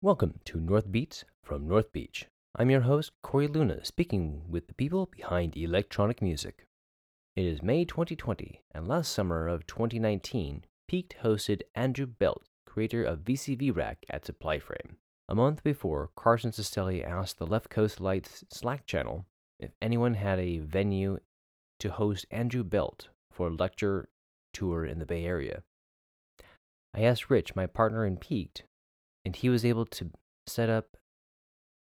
Welcome to North Beats from North Beach. I'm your host, Korey Luna, speaking with the people behind electronic music. It is May 2020, and last summer of 2019, Piqued hosted Andrew Belt, creator of VCV Rack, at Supplyframe. A month before, Carson Sestelli asked the Left Coast Lights Slack channel if anyone had a venue to host Andrew Belt for a lecture tour in the Bay Area. I asked Rich, my partner in Piqued, and he was able to set up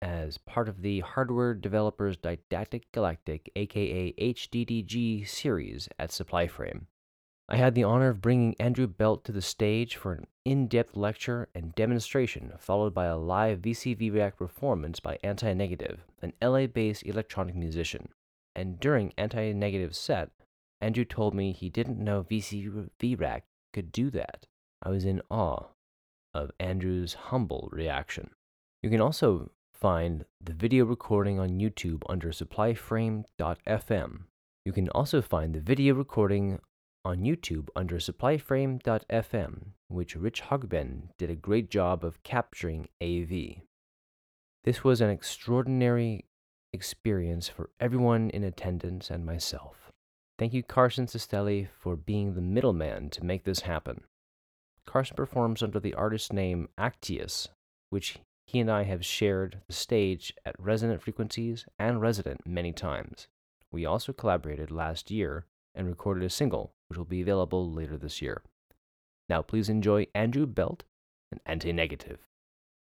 as part of the Hardware Developers Didactic Galactic, aka HDDG series at Supplyframe. I had the honor of bringing Andrew Belt to the stage for an in depth lecture and demonstration, followed by a live VCV Rack performance by Anti Negative, an LA based electronic musician. And during Anti Negative's set, Andrew told me he didn't know VCV Rack could do that. I was in awe of Andrew's humble reaction. You can also find the video recording on YouTube under supplyframe.fm. You can also find the video recording on YouTube under supplyframe.fm, which Rich Hogben did a great job of capturing AV. This was an extraordinary experience for everyone in attendance and myself. Thank you, Carson Sestelli, for being the middleman to make this happen. Carson performs under the artist name Actius, which he and I have shared the stage at Resonant Frequencies and Resident many times. We also collaborated last year and recorded a single, which will be available later this year. Now, please enjoy Andrew Belt and Anti Negative.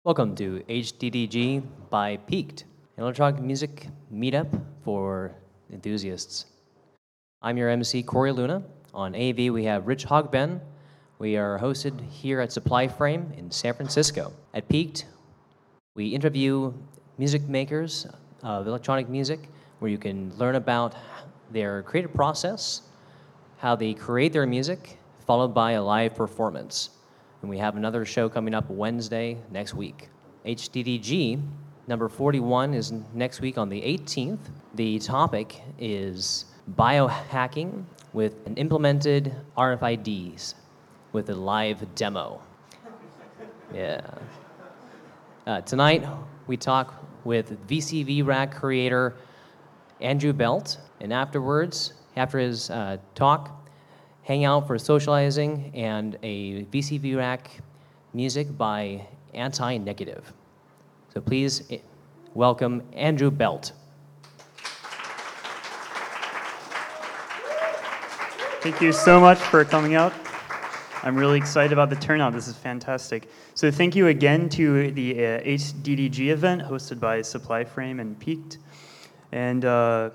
Welcome to HDDG by Piqued, an electronic music meetup for enthusiasts. I'm your MC, Korey Luna. On AV, we have Rich Hogben, we are hosted here at Supplyframe in San Francisco. At Piqued, we interview music makers of electronic music where you can learn about their creative process, how they create their music, followed by a live performance. And we have another show coming up Wednesday next week. HDDG number 41 is next week on the 18th. The topic is biohacking with implemented RFIDs with a live demo. Yeah. Uh, tonight, we talk with VCV Rack creator Andrew Belt, and afterwards, after his uh, talk, hang out for socializing and a VCV Rack music by Anti Negative. So please eh, welcome Andrew Belt. Thank you so much for coming out. I'm really excited about the turnout. This is fantastic. So thank you again to the uh, HDDG event hosted by Supplyframe and Piqued. And uh,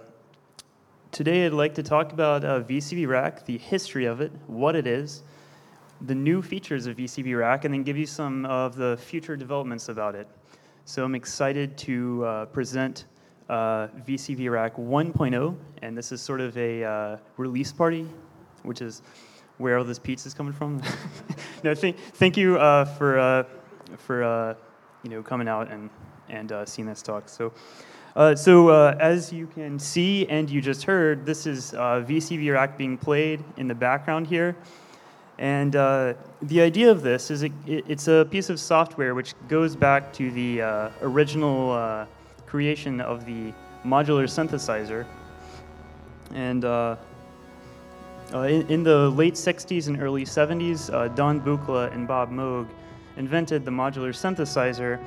today I'd like to talk about uh, VCV Rack, the history of it, what it is, the new features of VCV Rack, and then give you some of the future developments about it. So I'm excited to uh, present uh, VCV Rack 1.0, and this is sort of a uh, release party, which is where all this pizza is coming from. no, th- thank you uh, for uh, for uh, you know coming out and and uh, seeing this talk. So. Uh, so uh, as you can see and you just heard, this is VCV Rack being played in the background here. And the idea of this is it, it, it's a piece of software which goes back to the original creation of the modular synthesizer. And uh, in, in, the late 60s and early 70s, uh, Don Buchla and Bob Moog invented the modular synthesizer,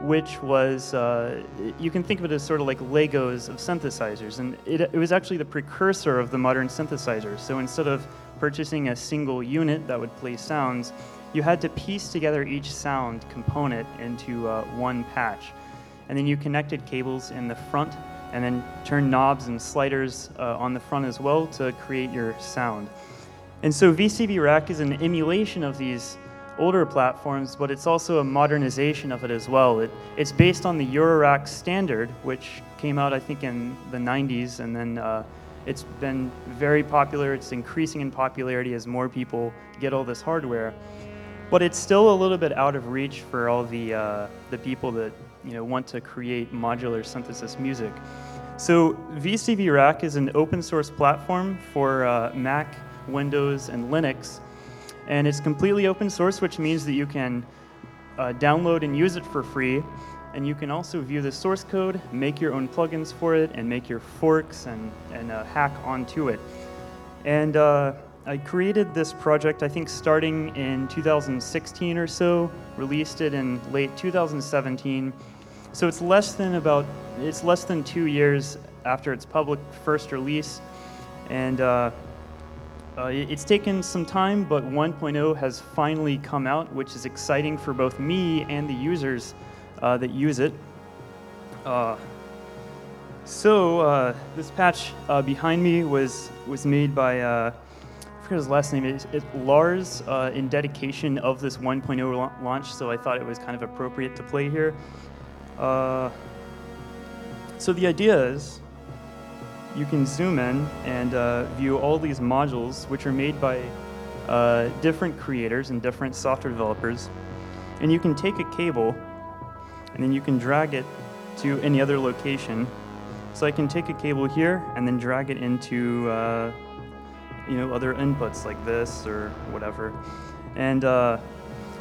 which was, uh, you can think of it as sort of like Legos of synthesizers. And it, it was actually the precursor of the modern synthesizer. So instead of purchasing a single unit that would play sounds, you had to piece together each sound component into uh, one patch. And then you connected cables in the front and then turn knobs and sliders uh, on the front as well to create your sound. And so VCV Rack is an emulation of these older platforms, but it's also a modernization of it as well. It, it's based on the Eurorack standard, which came out, I think, in the 90s, and then uh, it's been very popular. It's increasing in popularity as more people get all this hardware. But it's still a little bit out of reach for all the, uh, the people that you know, want to create modular synthesis music. So VCV Rack is an open source platform for uh, Mac, Windows, and Linux. And it's completely open source, which means that you can uh, download and use it for free. And you can also view the source code, make your own plugins for it, and make your forks and, and uh, hack onto it. And uh, I created this project, I think, starting in 2016 or so, released it in late 2017. So it's less than about, it's less than two years after its public first release. And uh, uh, it's taken some time, but 1.0 has finally come out, which is exciting for both me and the users uh, that use it. Uh, so uh, this patch uh, behind me was was made by I forget his last name. It's Lars in dedication of this 1.0 launch. So I thought it was kind of appropriate to play here. So the idea is you can zoom in and uh, view all these modules, which are made by uh, different creators and different software developers. And you can take a cable and then you can drag it to any other location. So I can take a cable here and then drag it into uh, you know other inputs like this or whatever. And uh,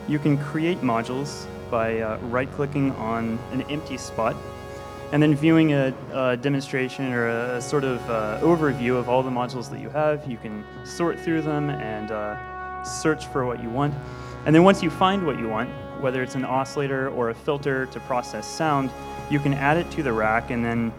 you can create modules by uh, right-clicking on an empty spot and then viewing a, a demonstration or a, a sort of uh, overview of all the modules that you have, you can sort through them and uh, search for what you want. And then once you find what you want, whether it's an oscillator or a filter to process sound, you can add it to the rack and then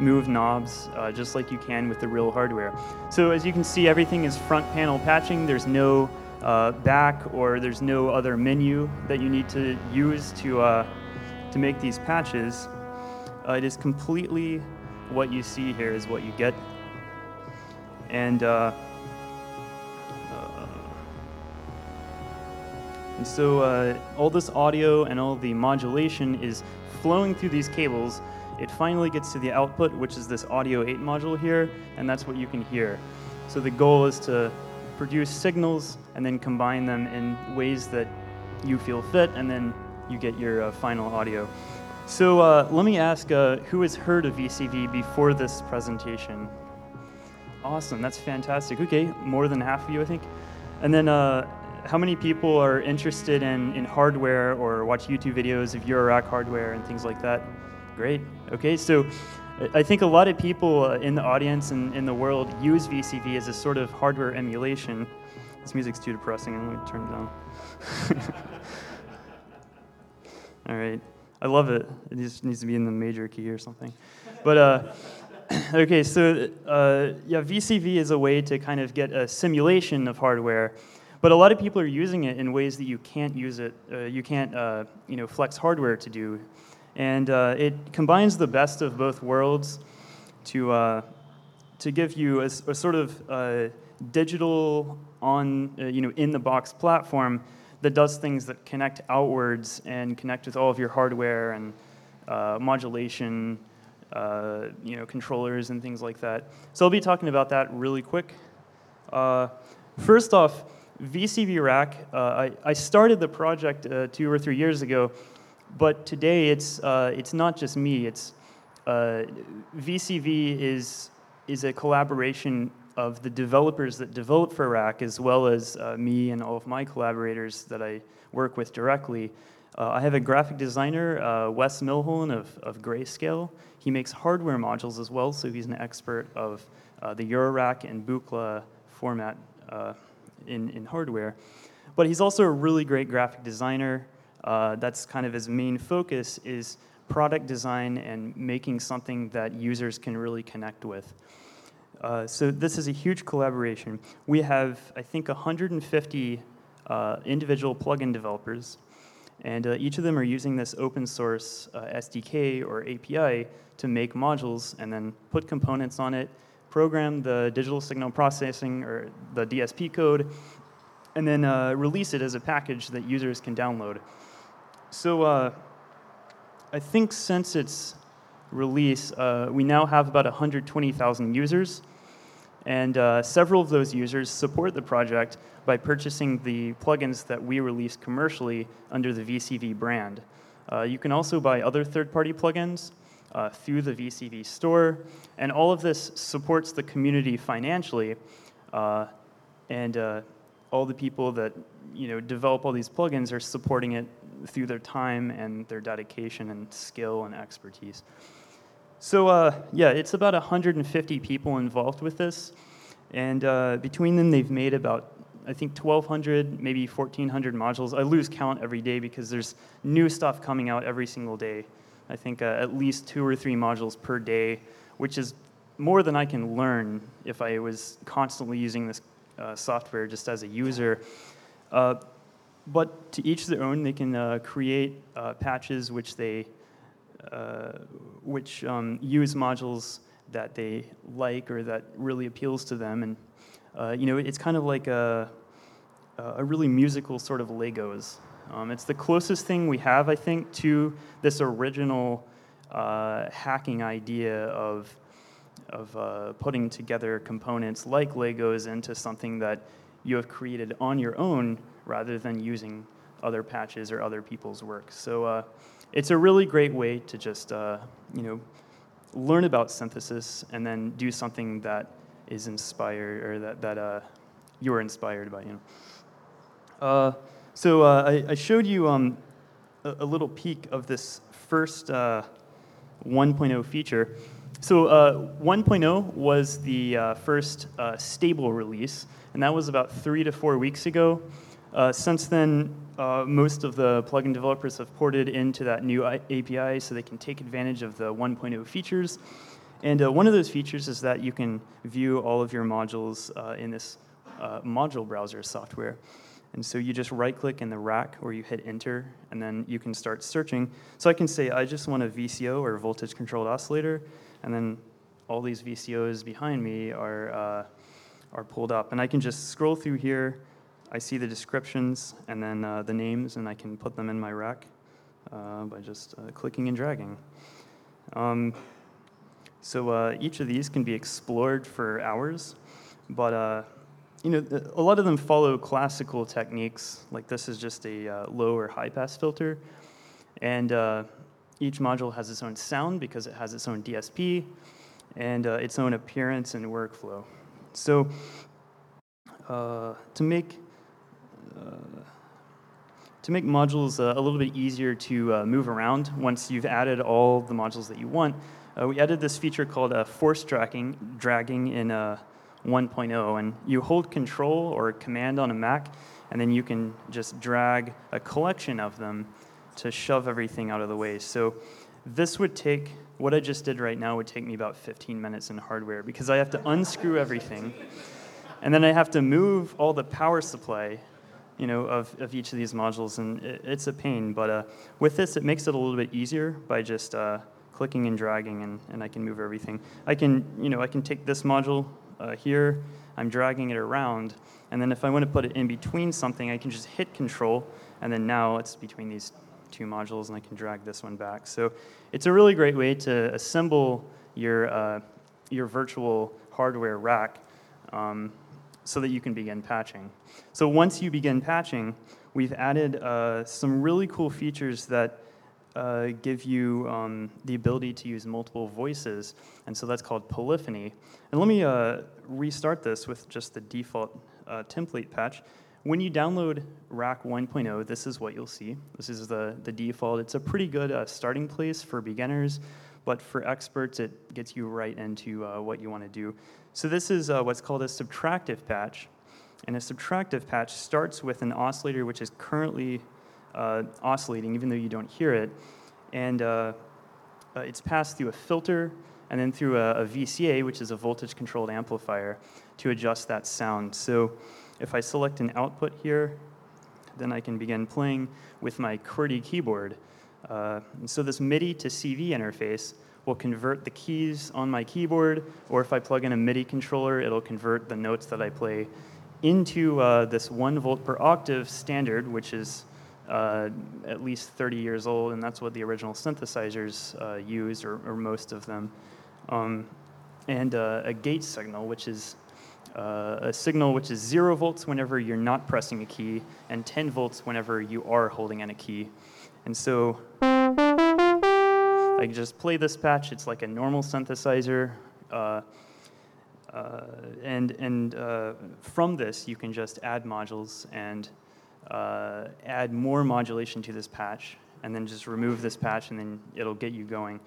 move knobs uh, just like you can with the real hardware. So as you can see, everything is front panel patching. There's no uh, back or there's no other menu that you need to use to, uh, to make these patches. Uh, it is completely what you see here is what you get. And, uh, uh, and so uh, all this audio and all the modulation is flowing through these cables. It finally gets to the output, which is this audio 8 module here, and that's what you can hear. So the goal is to produce signals and then combine them in ways that you feel fit, and then you get your uh, final audio. So uh, let me ask uh, who has heard of VCV before this presentation? Awesome, that's fantastic. Okay, more than half of you, I think. And then uh, how many people are interested in, in hardware or watch YouTube videos of Eurorack hardware and things like that? Great. Okay, so I think a lot of people in the audience and in the world use VCV as a sort of hardware emulation. This music's too depressing. I'm going to turn it down. All right. I love it. It just needs to be in the major key or something. But uh, okay, so uh, yeah, VCV is a way to kind of get a simulation of hardware, but a lot of people are using it in ways that you can't use it. Uh, you can't, uh, you know, flex hardware to do, and uh, it combines the best of both worlds to uh, to give you a, a sort of digital on, you know, in the box platform that does things that connect outwards and connect with all of your hardware and uh, modulation, uh, you know, controllers and things like that. So I'll be talking about that really quick. Uh, first off, VCV Rack, uh, I, I, started the project uh, two or three years ago, but today it's, uh, it's not just me. It's, VCV is, is a collaboration of the developers that develop for Rack, as well as uh, me and all of my collaborators that I work with directly. Uh, I have a graphic designer, uh, Wes Milholen of, of Grayscale. He makes hardware modules as well, so he's an expert of uh, the Eurorack and Buchla format uh, in, in hardware. But he's also a really great graphic designer. Uh, that's kind of his main focus is product design and making something that users can really connect with. Uh, so this is a huge collaboration. We have, I think, 150 uh, individual plugin developers, and uh, each of them are using this open source uh, SDK or API to make modules and then put components on it, program the digital signal processing or the DSP code, and then uh, release it as a package that users can download. So I think since its release, uh, we now have about 120,000 users. And uh, several of those users support the project by purchasing the plugins that we release commercially under the VCV brand. Uh, you can also buy other third-party plugins uh, through the VCV store, and all of this supports the community financially. Uh, and uh, all the people that you know develop all these plugins are supporting it through their time and their dedication and skill and expertise. So uh, yeah, it's about 150 people involved with this, and uh, between them, they've made about I think 1,200, maybe 1,400 modules. I lose count every day because there's new stuff coming out every single day. I think uh, at least two or three modules per day, which is more than I can learn if I was constantly using this uh, software just as a user. Uh, but to each their own, they can uh, create uh, patches which they uh, which um, use modules that they like or that really appeals to them. And uh, you know, it's kind of like a a really musical sort of Legos. Um, it's the closest thing we have, I think, to this original hacking idea of of uh, putting together components like Legos into something that you have created on your own rather than using other patches or other people's work. So uh, it's a really great way to just uh, you know learn about synthesis and then do something that is inspired or that that uh, you are inspired by. You know. Uh, so uh, I, I, showed you um, a, a, little peek of this first 1.0 feature. So uh, 1.0 was the uh, first uh, stable release, and that was about three to four weeks ago. Uh, since then, uh, most of the plugin developers have ported into that new API so they can take advantage of the 1.0 features. And uh, one of those features is that you can view all of your modules in this module browser software. And so you just right click in the rack or you hit enter, and then you can start searching. So I can say, I just want a VCO or voltage controlled oscillator and then all these VCOs behind me are, uh, are pulled up. And I can just scroll through here, I see the descriptions and then uh, the names, and I can put them in my rack uh, by just uh, clicking and dragging. Um, so uh, each of these can be explored for hours, but uh, you know, a lot of them follow classical techniques, like this is just a low or high pass filter. And each module has its own sound because it has its own DSP and uh, its own appearance and workflow. So uh, to make uh, to make modules uh, a little bit easier to uh, move around once you've added all the modules that you want, we added this feature called force dragging, dragging in 1.0. And you hold control or command on a Mac, and then you can just drag a collection of them to shove everything out of the way. So this would take, what I just did right now would take me about 15 minutes in hardware because I have to unscrew everything and then I have to move all the power supply you know, of, of each of these modules, and it, it's a pain. But uh, with this, it makes it a little bit easier by just uh, clicking and dragging, and, and I can move everything. I can, you know, I can take this module uh, here, I'm dragging it around, and then if I want to put it in between something, I can just hit Control, and then now it's between these two modules and I can drag this one back. So it's a really great way to assemble your, uh, your virtual hardware rack um, so that you can begin patching. So once you begin patching, we've added uh, some really cool features that uh, give you um, the ability to use multiple voices, and so that's called polyphony. And let me uh, restart this with just the default uh, template patch. When you download Rack 1.0, this is what you'll see. This is the, the default. It's a pretty good uh, starting place for beginners, but for experts, it gets you right into uh, what you want to do. So this is uh, what's called a subtractive patch. And a subtractive patch starts with an oscillator which is currently uh, oscillating, even though you don't hear it. And uh, uh, it's passed through a filter and then through a, a VCA, which is a voltage controlled amplifier, to adjust that sound. So if I select an output here, then I can begin playing with my QWERTY keyboard. Uh, so this MIDI to CV interface will convert the keys on my keyboard, or if I plug in a MIDI controller, it'll convert the notes that I play into uh, this one volt per octave standard, which is uh, at least 30 years old, and that's what the original synthesizers uh, use, or, or, most of them. Um, and uh, a gate signal, which is uh, a signal which is zero volts whenever you're not pressing a key, and 10 volts whenever you are holding in a key. And so I just play this patch. It's like a normal synthesizer. Uh, uh, and and uh, from this, you can just add modules and uh, add more modulation to this patch, and then just remove this patch, and then it'll get you going.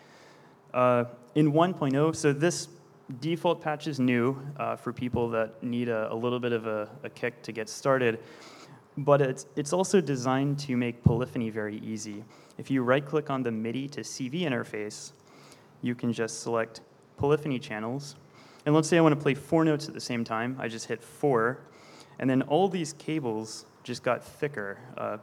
Uh, in 1.0, so this default patch is new uh, for people that need a, a little bit of a, a, kick to get started, but it's, it's also designed to make polyphony very easy. If you right click on the MIDI to CV interface, you can just select polyphony channels. And let's say I want to play four notes at the same time. I just hit four, and then all these cables just got thicker. Uh,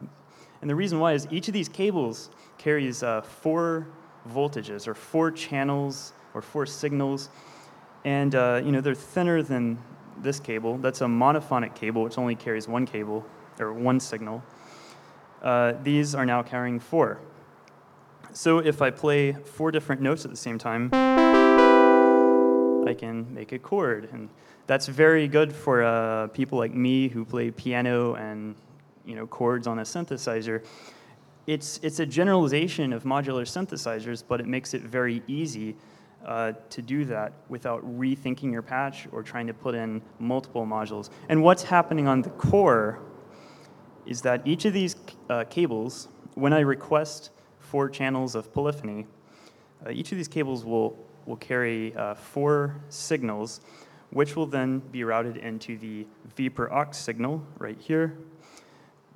and the reason why is each of these cables carries uh, four voltages or four channels or four signals and uh, you know, they're thinner than this cable. That's a monophonic cable, which only carries one cable, or one signal. Uh, these are now carrying four. So if I play four different notes at the same time, I can make a chord. And that's very good for uh, people like me who play piano and you know, chords on a synthesizer. It's, it's a generalization of modular synthesizers, but it makes it very easy uh, to do that without rethinking your patch or trying to put in multiple modules. And what's happening on the core is that each of these uh, cables, when I request four channels of polyphony, uh, each of these cables will, will carry uh, four signals, which will then be routed into the V per oct signal right here,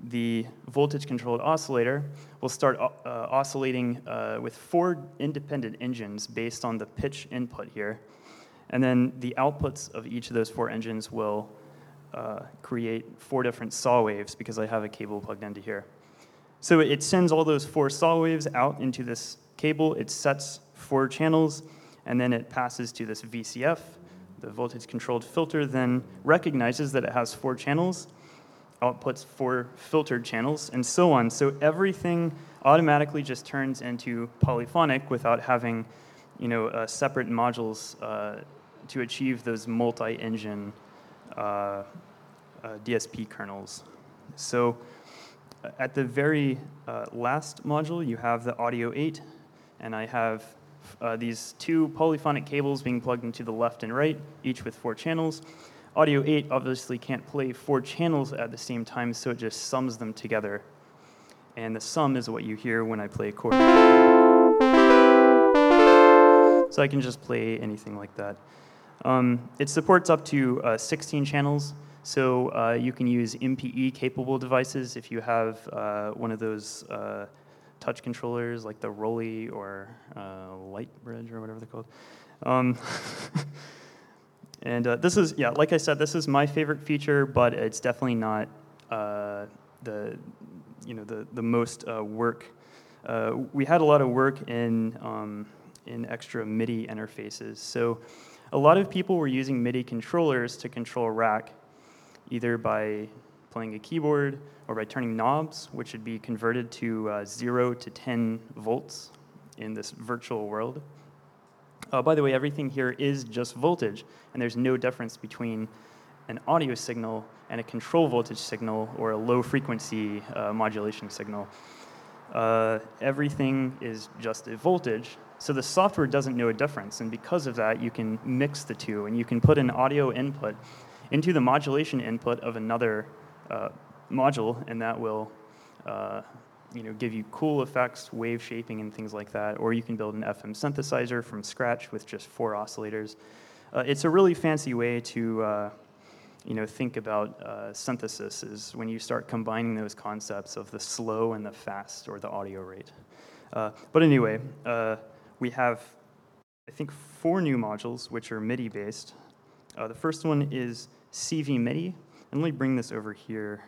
the voltage controlled oscillator will start uh, oscillating uh, with four independent engines based on the pitch input here. And then the outputs of each of those four engines will uh, create four different saw waves because I have a cable plugged into here. So it sends all those four saw waves out into this cable, it sets four channels, and then it passes to this VCF. The voltage controlled filter then recognizes that it has four channels outputs four filtered channels, and so on. So everything automatically just turns into polyphonic without having, you know, uh, separate modules uh, to achieve those multi-engine uh, uh DSP kernels. So uh, at the very uh, last module, you have the audio 8, and I have these two polyphonic cables being plugged into the left and right, each with four channels. Audio 8 obviously can't play four channels at the same time, so it just sums them together. And the sum is what you hear when I play a chord. So I can just play anything like that. Um, it supports up to uh, 16 channels, so uh, you can use MPE capable devices if you have uh, one of those uh, touch controllers like the Roli or uh, Lightbridge or whatever they're called. Um, And uh, this is, yeah, like I said, this is my favorite feature, but it's definitely not uh, the, you know, the, the most uh, work. Uh, we had a lot of work in, um, in extra MIDI interfaces. So a lot of people were using MIDI controllers to control rack, either by playing a keyboard or by turning knobs, which would be converted to uh, 0 to 10 volts in this virtual world. Uh, by the way, everything here is just voltage, and there's no difference between an audio signal and a control voltage signal or a low frequency uh, modulation signal. Uh, everything is just a voltage, so the software doesn't know a difference, and because of that, you can mix the two, and you can put an audio input into the modulation input of another uh, module, and that will uh, you know, give you cool effects, wave shaping, and things like that. Or you can build an FM synthesizer from scratch with just four oscillators. Uh, it's a really fancy way to uh, you know, think about uh, synthesis is when you start combining those concepts of the slow and the fast or the audio rate. Uh, but anyway, uh, we have, I think, four new modules which are MIDI based. Uh, the first one is CV MIDI. And let me bring this over here.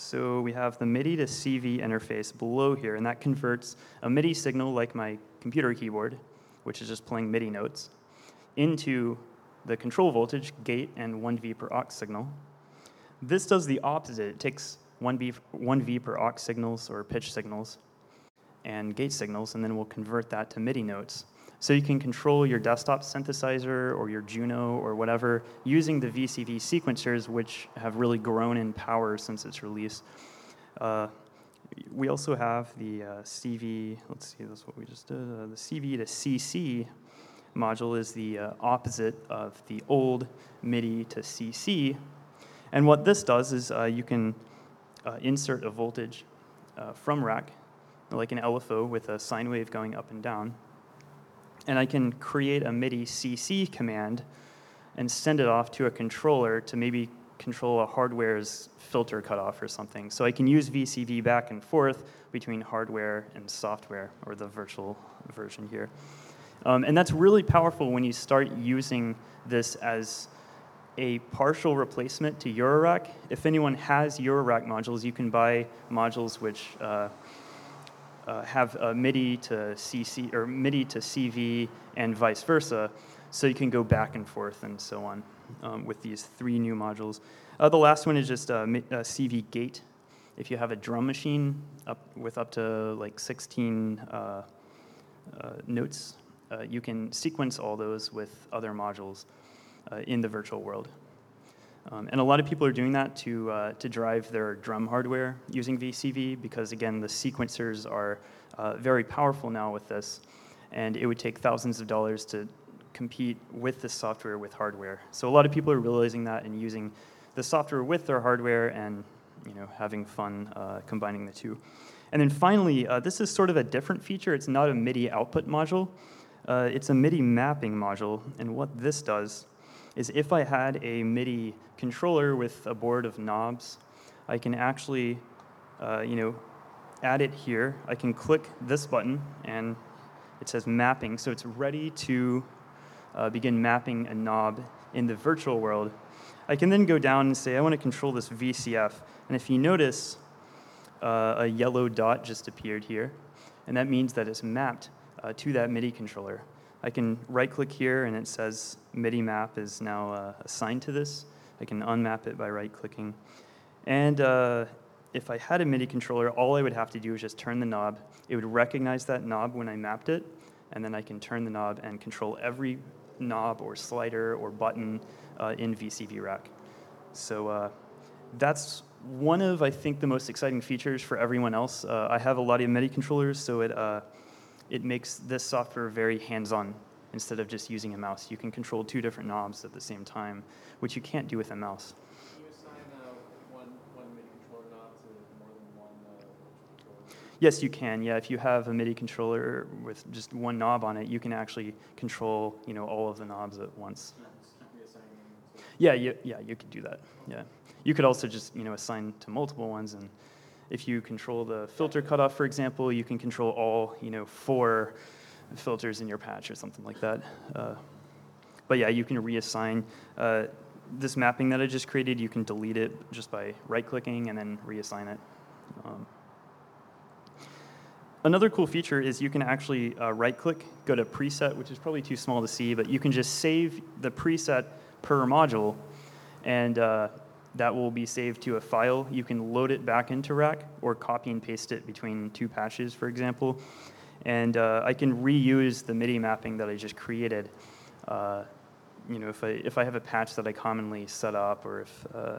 So we have the MIDI to CV interface below here, and that converts a MIDI signal like my computer keyboard, which is just playing MIDI notes, into the control voltage, gate, and 1V per oct signal. This does the opposite. It takes 1V, 1V per oct signals or pitch signals and gate signals, and then we'll convert that to MIDI notes. So you can control your desktop synthesizer or your Juno or whatever using the VCV sequencers, which have really grown in power since its release. Uh, we also have the uh, CV, let's see, that's what we just did. Uh, the CV to CC module is the uh, opposite of the old MIDI to CC. And what this does is uh, you can uh, insert a voltage from rack, like an LFO with a sine wave going up and down. And I can create a MIDI CC command and send it off to a controller to maybe control a hardware's filter cutoff or something. So I can use VCV back and forth between hardware and software, or the virtual version here. Um, and that's really powerful when you start using this as a partial replacement to Eurorack. If anyone has Eurorack modules, you can buy modules which uh, uh, have MIDI to CC or MIDI to CV and vice versa, so you can go back and forth and so on um, with these three new modules. Uh, the last one is just a, a, CV gate. If you have a drum machine up with up to like 16 uh, uh, notes, uh, you can sequence all those with other modules in the virtual world. Um, and a lot of people are doing that to, uh, to drive their drum hardware using VCV because, again, the sequencers are uh, very powerful now with this. And it would take thousands of dollars to compete with the software with hardware. So a lot of people are realizing that and using the software with their hardware and you know, having fun uh, combining the two. And then finally, uh, this is sort of a different feature. It's not a MIDI output module. Uh, it's a MIDI mapping module. And what this does is if I had a MIDI controller with a board of knobs, I can actually, uh, you know, add it here. I can click this button and it says mapping, so it's ready to uh, begin mapping a knob in the virtual world. I can then go down and say, I want to control this VCF. And if you notice, uh, a yellow dot just appeared here, and that means that it's mapped uh, to that MIDI controller. I can right click here and it says MIDI map is now uh, assigned to this. I can unmap it by right clicking. And uh, if I had a MIDI controller, all I would have to do is just turn the knob. It would recognize that knob when I mapped it, and then I can turn the knob and control every knob or slider or button uh, in VCV Rack. So uh, that's one of, I think, the most exciting features for everyone else. Uh, I have a lot of MIDI controllers, so it uh, it makes this software very hands-on instead of just using a mouse. You can control two different knobs at the same time, which you can't do with a mouse. Can you assign uh, one, one MIDI controller knob to more than one uh, controller? Yes, you can. Yeah, if you have a MIDI controller with just one knob on it, you can actually control, you know, all of the knobs at once. Yeah, you, yeah, you could do that. Yeah, you could also just, you know, assign to multiple ones and if you control the filter cutoff, for example, you can control all you know four filters in your patch or something like that. Uh, but yeah, you can reassign uh, this mapping that I just created. You can delete it just by right-clicking and then reassign it. Um, another cool feature is you can actually uh, right-click, go to preset, which is probably too small to see, but you can just save the preset per module, and uh, that will be saved to a file. You can load it back into Rack or copy and paste it between two patches, for example. And uh, I can reuse the MIDI mapping that I just created. Uh, you know, if I, if I have a patch that I commonly set up, or if, uh,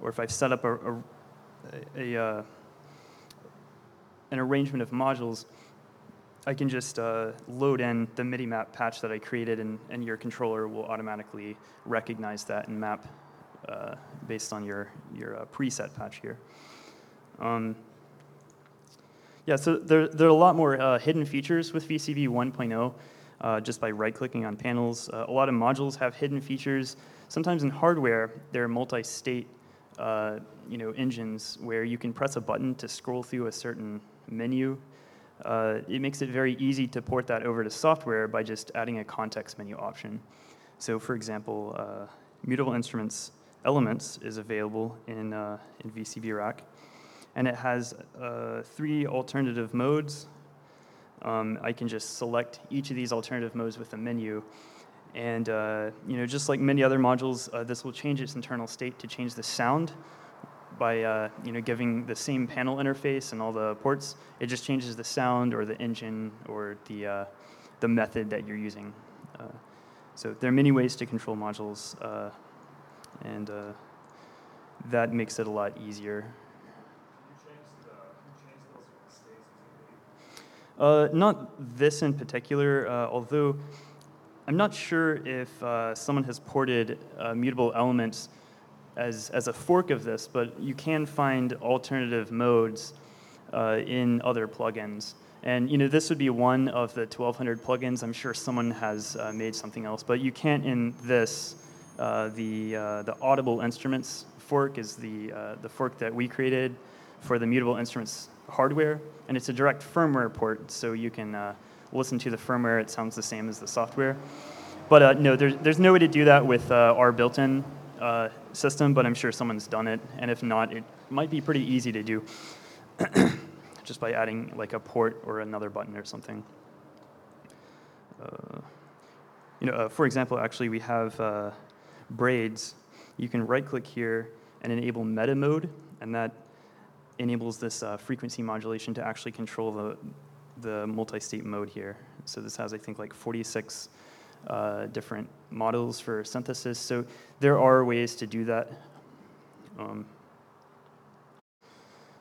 or if I've set up a, a, a uh, an arrangement of modules, I can just uh, load in the MIDI map patch that I created, and, and your controller will automatically recognize that and map uh, based on your, your uh, preset patch here. Um, yeah, so there, there are a lot more uh, hidden features with VCV 1.0 uh, just by right-clicking on panels. Uh, a lot of modules have hidden features. Sometimes in hardware, there are multi-state uh, you know, engines where you can press a button to scroll through a certain menu. it makes it very easy to port that over to software by just adding a context menu option. So for example, mutable instruments elements is available in, uh, in VCV Rack. And it has uh, three alternative modes. Um, I can just select each of these alternative modes with a menu. And uh, you know, just like many other modules, uh, this will change its internal state to change the sound by uh, you know, giving the same panel interface and all the ports. It just changes the sound or the engine or the, uh, the method that you're using. so there are many ways to control modules and uh, that makes it a lot easier. Uh, not this in particular, uh, although I'm not sure if uh, someone has ported uh, mutable elements as, as a fork of this, but you can find alternative modes uh, in other plugins. And you know, this would be one of the 1,200 plugins. I'm sure someone has uh, made something else, but you can't in this. Uh, the uh, the Audible Instruments fork is the uh, the fork that we created for the Mutable Instruments hardware, and it's a direct firmware port, so you can uh, listen to the firmware. It sounds the same as the software. But no, there's there's no way to do that with our built-in system. But I'm sure someone's done it, and if not, it might be pretty easy to do. just by adding like a port or another button or something. Uh, you know, uh, for example, actually we have uh, braids. You can right click here and enable meta mode, and that enables this uh, frequency modulation to actually control the, the multi-state mode here. So this has, I think, like 46 uh, different models for synthesis. So there are ways to do that. Um,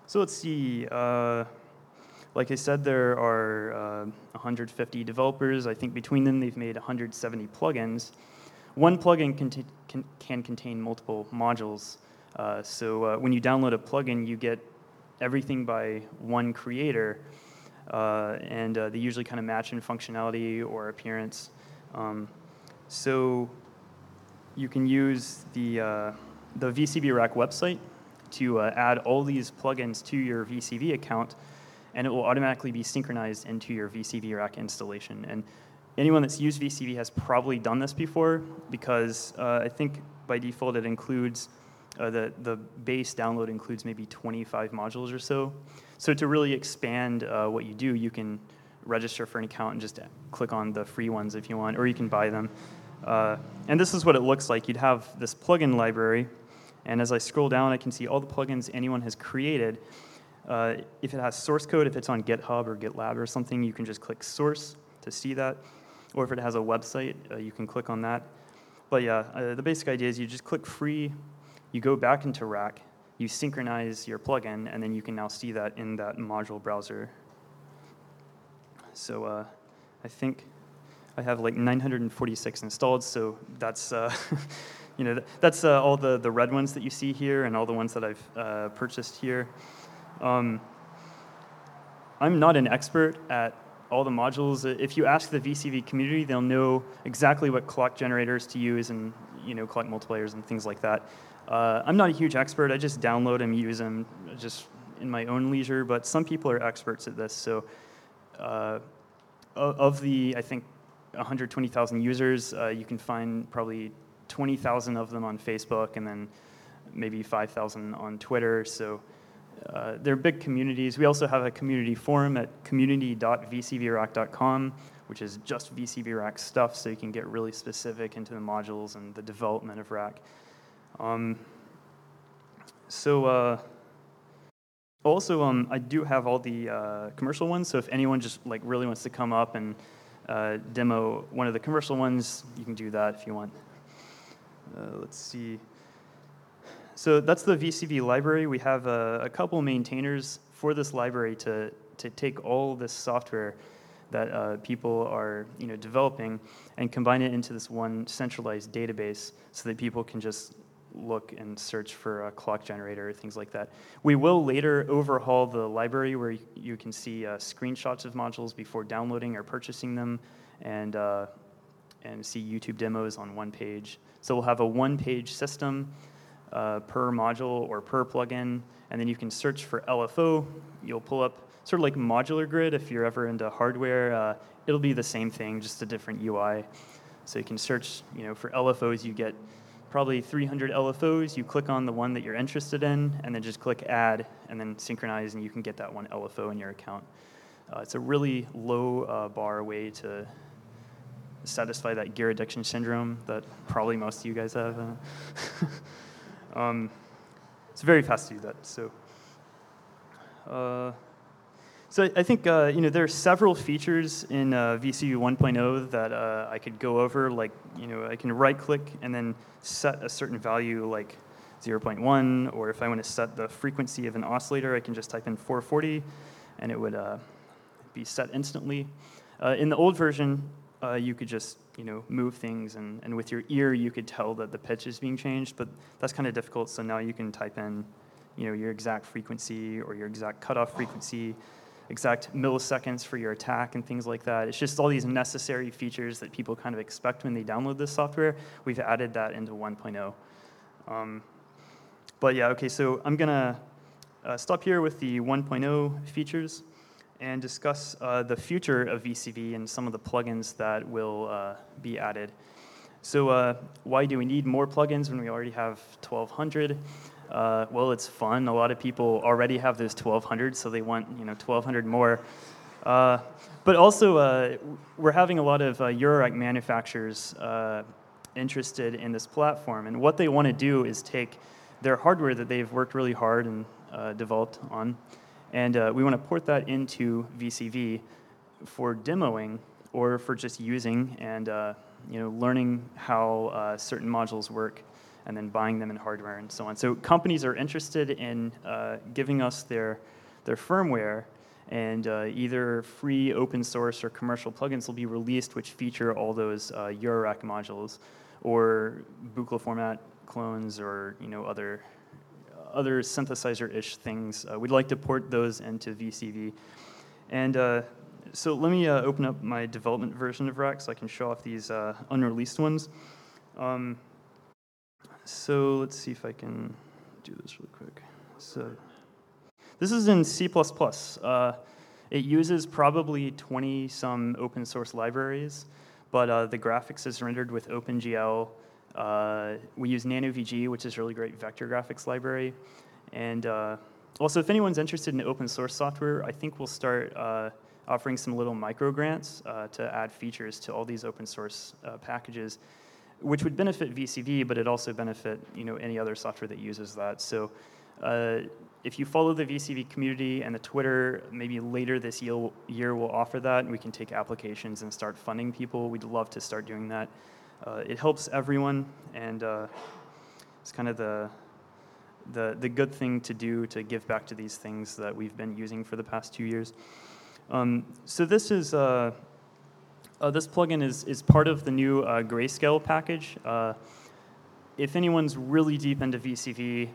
so let's see. Uh, like I said, there are uh, 150 developers. I think between them, they've made 170 plugins. One plugin can, can, can contain multiple modules. Uh, so uh, when you download a plugin, you get everything by one creator, uh, and uh, they usually kind of match in functionality or appearance. Um, so you can use the, uh, the VCV Rack website to uh, add all these plugins to your VCV account, and it will automatically be synchronized into your VCV rack installation. And anyone that's used VCV has probably done this before because uh, I think by default it includes uh, the, the base download includes maybe 25 modules or so. So to really expand uh, what you do, you can register for an account and just click on the free ones if you want, or you can buy them. Uh, and this is what it looks like. You'd have this plugin library and as I scroll down, I can see all the plugins anyone has created. Uh, if it has source code, if it's on GitHub or GitLab or something, you can just click source to see that. Or if it has a website, uh, you can click on that. But yeah, uh, the basic idea is you just click free, you go back into Rack, you synchronize your plugin, and then you can now see that in that module browser. So uh, I think I have like 946 installed, so that's uh, you know, that's uh, all the, the red ones that you see here and all the ones that I've uh, purchased here. Um, I'm not an expert at all the modules. If you ask the VCV community, they'll know exactly what clock generators to use and you know clock multipliers and things like that. Uh, I'm not a huge expert. I just download them, use them, just in my own leisure. But some people are experts at this. So, uh, of the I think 120,000 users, uh, you can find probably 20,000 of them on Facebook and then maybe 5,000 on Twitter. So uh, they're big communities. We also have a community forum at community.vcvrack.com, which is just VCV Rack stuff, so you can get really specific into the modules and the development of Rack. Um, so uh, also, um, I do have all the uh, commercial ones. So if anyone just like really wants to come up and uh, demo one of the commercial ones, you can do that if you want. Uh, let's see. So that's the VCV library. We have a, a, couple maintainers for this library to, to take all this software that uh, people are you know, developing and combine it into this one centralized database so that people can just look and search for a clock generator, things like that. We will later overhaul the library where you can see uh, screenshots of modules before downloading or purchasing them and, uh, and see YouTube demos on one page. So we'll have a one-page system uh, per module or per plugin, and then you can search for LFO. You'll pull up sort of like modular grid if you're ever into hardware. Uh, it'll be the same thing, just a different UI. So you can search, you know, for LFOs. You get probably 300 LFOs. You click on the one that you're interested in, and then just click Add, and then synchronize, and you can get that one LFO in your account. Uh, it's a really low uh, bar way to satisfy that gear addiction syndrome that probably most of you guys have. Um, it's very fast to do that. So, uh, so I think uh, you know there are several features in uh, VCV 1.0 that uh, I could go over. Like you know I can right click and then set a certain value like 0.1, or if I want to set the frequency of an oscillator, I can just type in 440, and it would uh, be set instantly. Uh, in the old version, you could just you know move things, and, and with your ear you could tell that the pitch is being changed. But that's kind of difficult. So now you can type in, you know, your exact frequency or your exact cutoff frequency, exact milliseconds for your attack, and things like that. It's just all these necessary features that people kind of expect when they download this software. We've added that into 1.0. Um, but yeah, okay. So I'm gonna uh, stop here with the 1.0 features and discuss uh, the future of VCV and some of the plugins that will uh, be added. So uh, why do we need more plugins when we already have 1,200? Uh, well, it's fun. A lot of people already have those 1,200, so they want you know 1,200 more. Uh, but also, uh, we're having a lot of Eurorack manufacturers interested in this platform, and what they want to do is take their hardware that they've worked really hard and developed on, and uh, we want to port that into VCV for demoing or for just using and uh, you know, learning how uh, certain modules work and then buying them in hardware and so on. So companies are interested in uh, giving us their, their firmware and uh, either free open source or commercial plugins will be released which feature all those uh, Eurorack modules or Buchla format clones or you know other other synthesizer-ish things. Uh, we'd like to port those into VCV. And uh, so let me uh, open up my development version of Rack so I can show off these unreleased ones. Um, so let's see if I can do this really quick. So this is in C++. Uh, it uses probably 20 some open source libraries, but uh, the graphics is rendered with OpenGL uh, we use NanoVG, which is a really great vector graphics library. And uh, also, if anyone's interested in open source software, I think we'll start uh, offering some little micro grants uh, to add features to all these open source uh, packages, which would benefit VCV, but it also benefit you know any other software that uses that. So. Uh, if you follow the VCV community and the Twitter, maybe later this year, year we'll offer that and we can take applications and start funding people. We'd love to start doing that. Uh, it helps everyone, and uh, it's kind of the, the, the good thing to do to give back to these things that we've been using for the past two years. Um, so this is uh, uh this plugin is, is part of the new uh, Grayscale package. Uh, if anyone's really deep into VCV,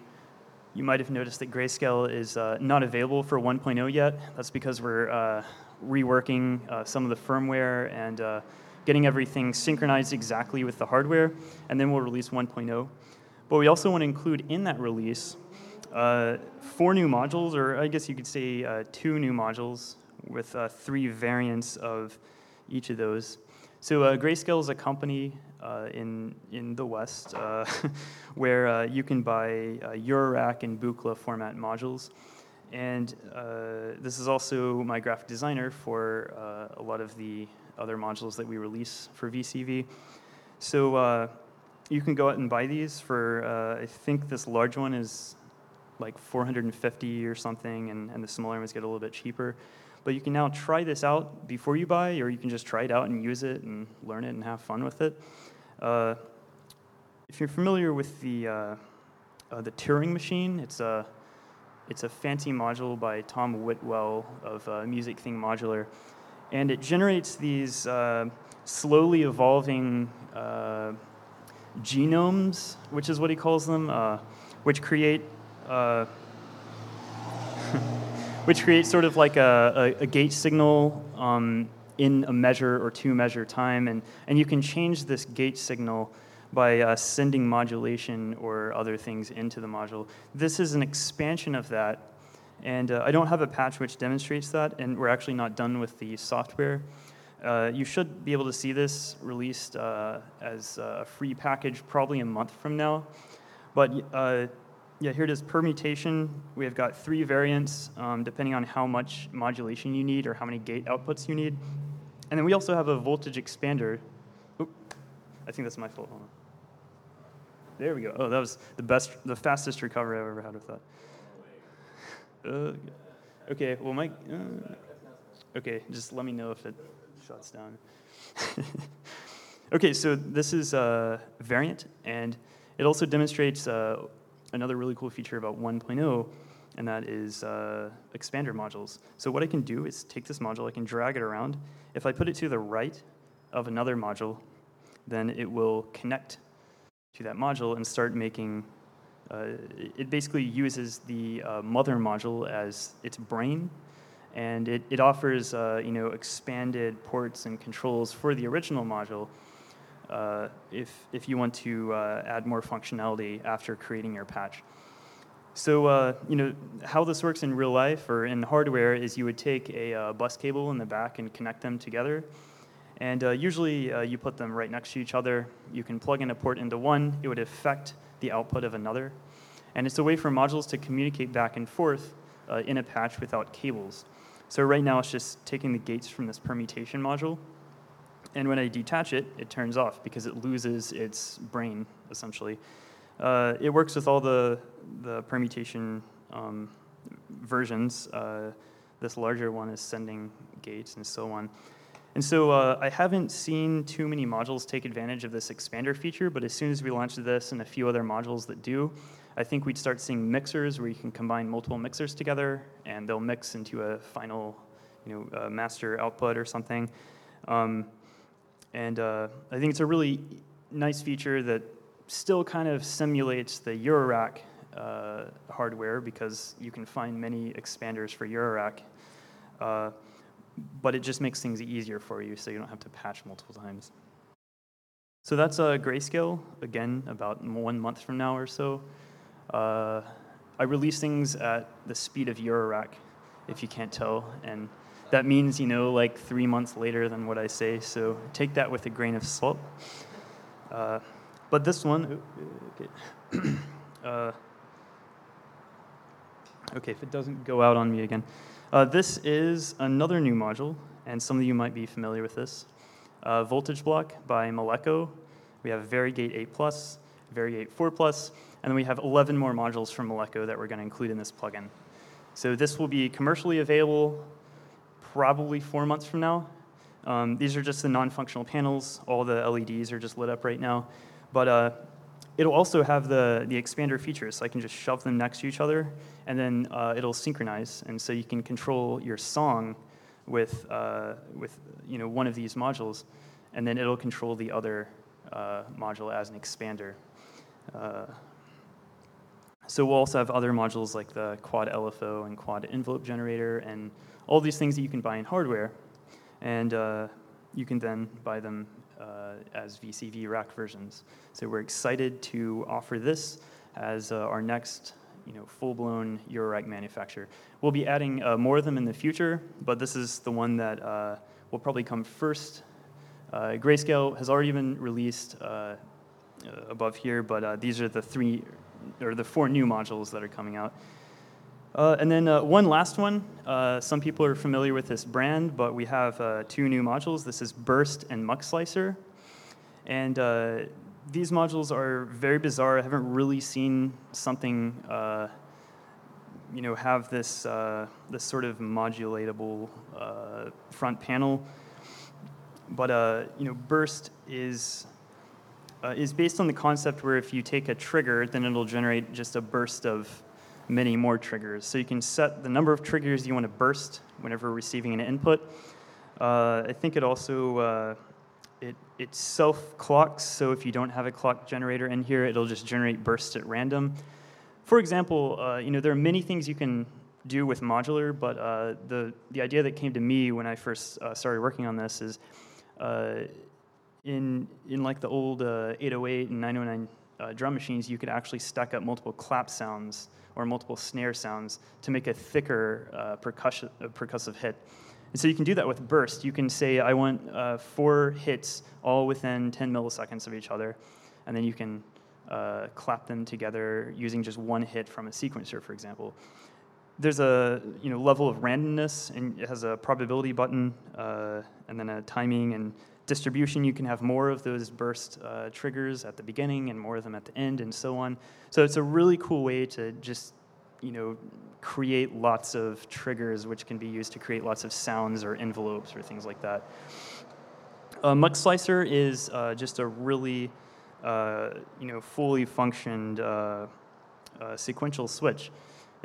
you might have noticed that Grayscale is not available for 1.0 yet. That's because we're reworking some of the firmware and getting everything synchronized exactly with the hardware, and then we'll release 1.0. But we also want to include in that release uh, four new modules, or I guess you could say uh, two new modules with uh, three variants of each of those. So uh, Grayscale is a company uh, in in the West uh, where you can buy Eurorack and Buchla format modules. And this is also my graphic designer for a lot of the other modules that we release for VCV. So uh, you can go out and buy these for, uh, I think this large one is like 450 or something, and, and the smaller ones get a little bit cheaper. But you can now try this out before you buy, or you can just try it out and use it and learn it and have fun with it. Uh, if you're familiar with the, uh, uh, the Turing machine, it's a, it's a fancy module by Tom Whitwell of uh, Music Thing Modular and it generates these uh, slowly evolving uh, genomes, which is what he calls them, uh, which create uh, which create sort of like a, a, a gate signal um, in a measure or two measure time, and and you can change this gate signal by uh, sending modulation or other things into the module. This is an expansion of that and uh, I don't have a patch which demonstrates that, and we're actually not done with the software. Uh, you should be able to see this released uh, as a free package probably a month from now. But uh, yeah, here it is permutation. We have got three variants um, depending on how much modulation you need or how many gate outputs you need. And then we also have a voltage expander. Oop, I think that's my fault. There we go. Oh, that was the best, the fastest recovery I've ever had with that. Uh, okay, well, my. Uh, okay, just let me know if it shuts down. okay, so this is a variant, and it also demonstrates uh, another really cool feature about 1.0, and that is uh, expander modules. So what I can do is take this module, I can drag it around. If I put it to the right, of another module, then it will connect to that module and start making. Uh, it basically uses the uh, mother module as its brain, and it, it offers uh, you know expanded ports and controls for the original module. If if you want to add more functionality after creating your patch. So, uh, you know, how this works in real life or in hardware is you would take a uh, bus cable in the back and connect them together. And uh, usually you put them right next to each other. You can plug in a port into one, it would affect the output of another. And it's a way for modules to communicate back and forth uh, in a patch without cables. So right now it's just taking the gates from this permutation module. And when I detach it, it turns off because it loses its brain, essentially. Uh, it works with all the, the permutation um, versions. Uh, this larger one is sending gates and so on. And so uh, I haven't seen too many modules take advantage of this expander feature, but as soon as we launch this and a few other modules that do, I think we'd start seeing mixers where you can combine multiple mixers together and they'll mix into a final you know, master output or something. Um, and uh, I think it's a really nice feature that still kind of simulates the Eurorack uh, hardware because you can find many expanders for Eurorack. But it just makes things easier for you so you don't have to patch multiple times. So that's a grayscale, again, about one month from now or so. Uh, I release things at the speed of Eurorack, if you can't tell, and that means, you know, like three months later than what I say, so take that with a grain of salt. Uh, but this one, okay. uh, okay, if it doesn't go out on me again. Uh, this is another new module, and some of you might be familiar with this. Uh, voltage block by Malekko. We have Varigate 8 Plus, Varigate 4 Plus, and then we have 11 more modules from Malekko that we're going to include in this plugin. So this will be commercially available probably four months from now. Um, these are just the non-functional panels. All the LEDs are just lit up right now. But uh, it'll also have the, the expander features, so I can just shove them next to each other, and then uh, it'll synchronize, and so you can control your song with, uh, with you know, one of these modules, and then it'll control the other uh, module as an expander. Uh, so we'll also have other modules like the quad LFO and quad envelope generator, and all these things that you can buy in hardware, and uh, you can then buy them as VCV rack versions. So we're excited to offer this as uh, our next you know, full-blown Eurorack manufacturer. We'll be adding uh, more of them in the future, but this is the one that uh, will probably come first. Uh, Grayscale has already been released uh, above here, but these are the three, or the four new modules that are coming out. Uh, and then uh, one last one. Uh, some people are familiar with this brand, but we have uh, two new modules. This is Burst and Mux Slicer. And uh, these modules are very bizarre. I haven't really seen something, uh, you know, have this, this sort of modulatable front panel. But, you know, Burst is uh, is based on the concept where if you take a trigger, then it'll generate just a burst of many more triggers. So you can set the number of triggers you want to burst whenever receiving an input. Uh, I think it also uh, it, it self clocks. So if you don't have a clock generator in here, it'll just generate bursts at random. For example, uh, you know there are many things you can do with modular, but uh, the the idea that came to me when I first uh, started working on this is uh, in in like the old 808 and 909 drum machines, you could actually stack up multiple clap sounds or multiple snare sounds to make a thicker uh, percussion, uh, percussive hit. And so you can do that with burst. You can say, I want uh, four hits all within 10 milliseconds of each other, and then you can uh, clap them together using just one hit from a sequencer, for example. There's a you know, level of randomness, and it has a probability button, uh, and then a timing and distribution, you can have more of those burst uh, triggers at the beginning and more of them at the end and so on. So it's a really cool way to just, you know, create lots of triggers which can be used to create lots of sounds or envelopes or things like that. Uh, Mux Slicer is uh, just a really, uh, you know, fully functioned uh, uh, sequential switch.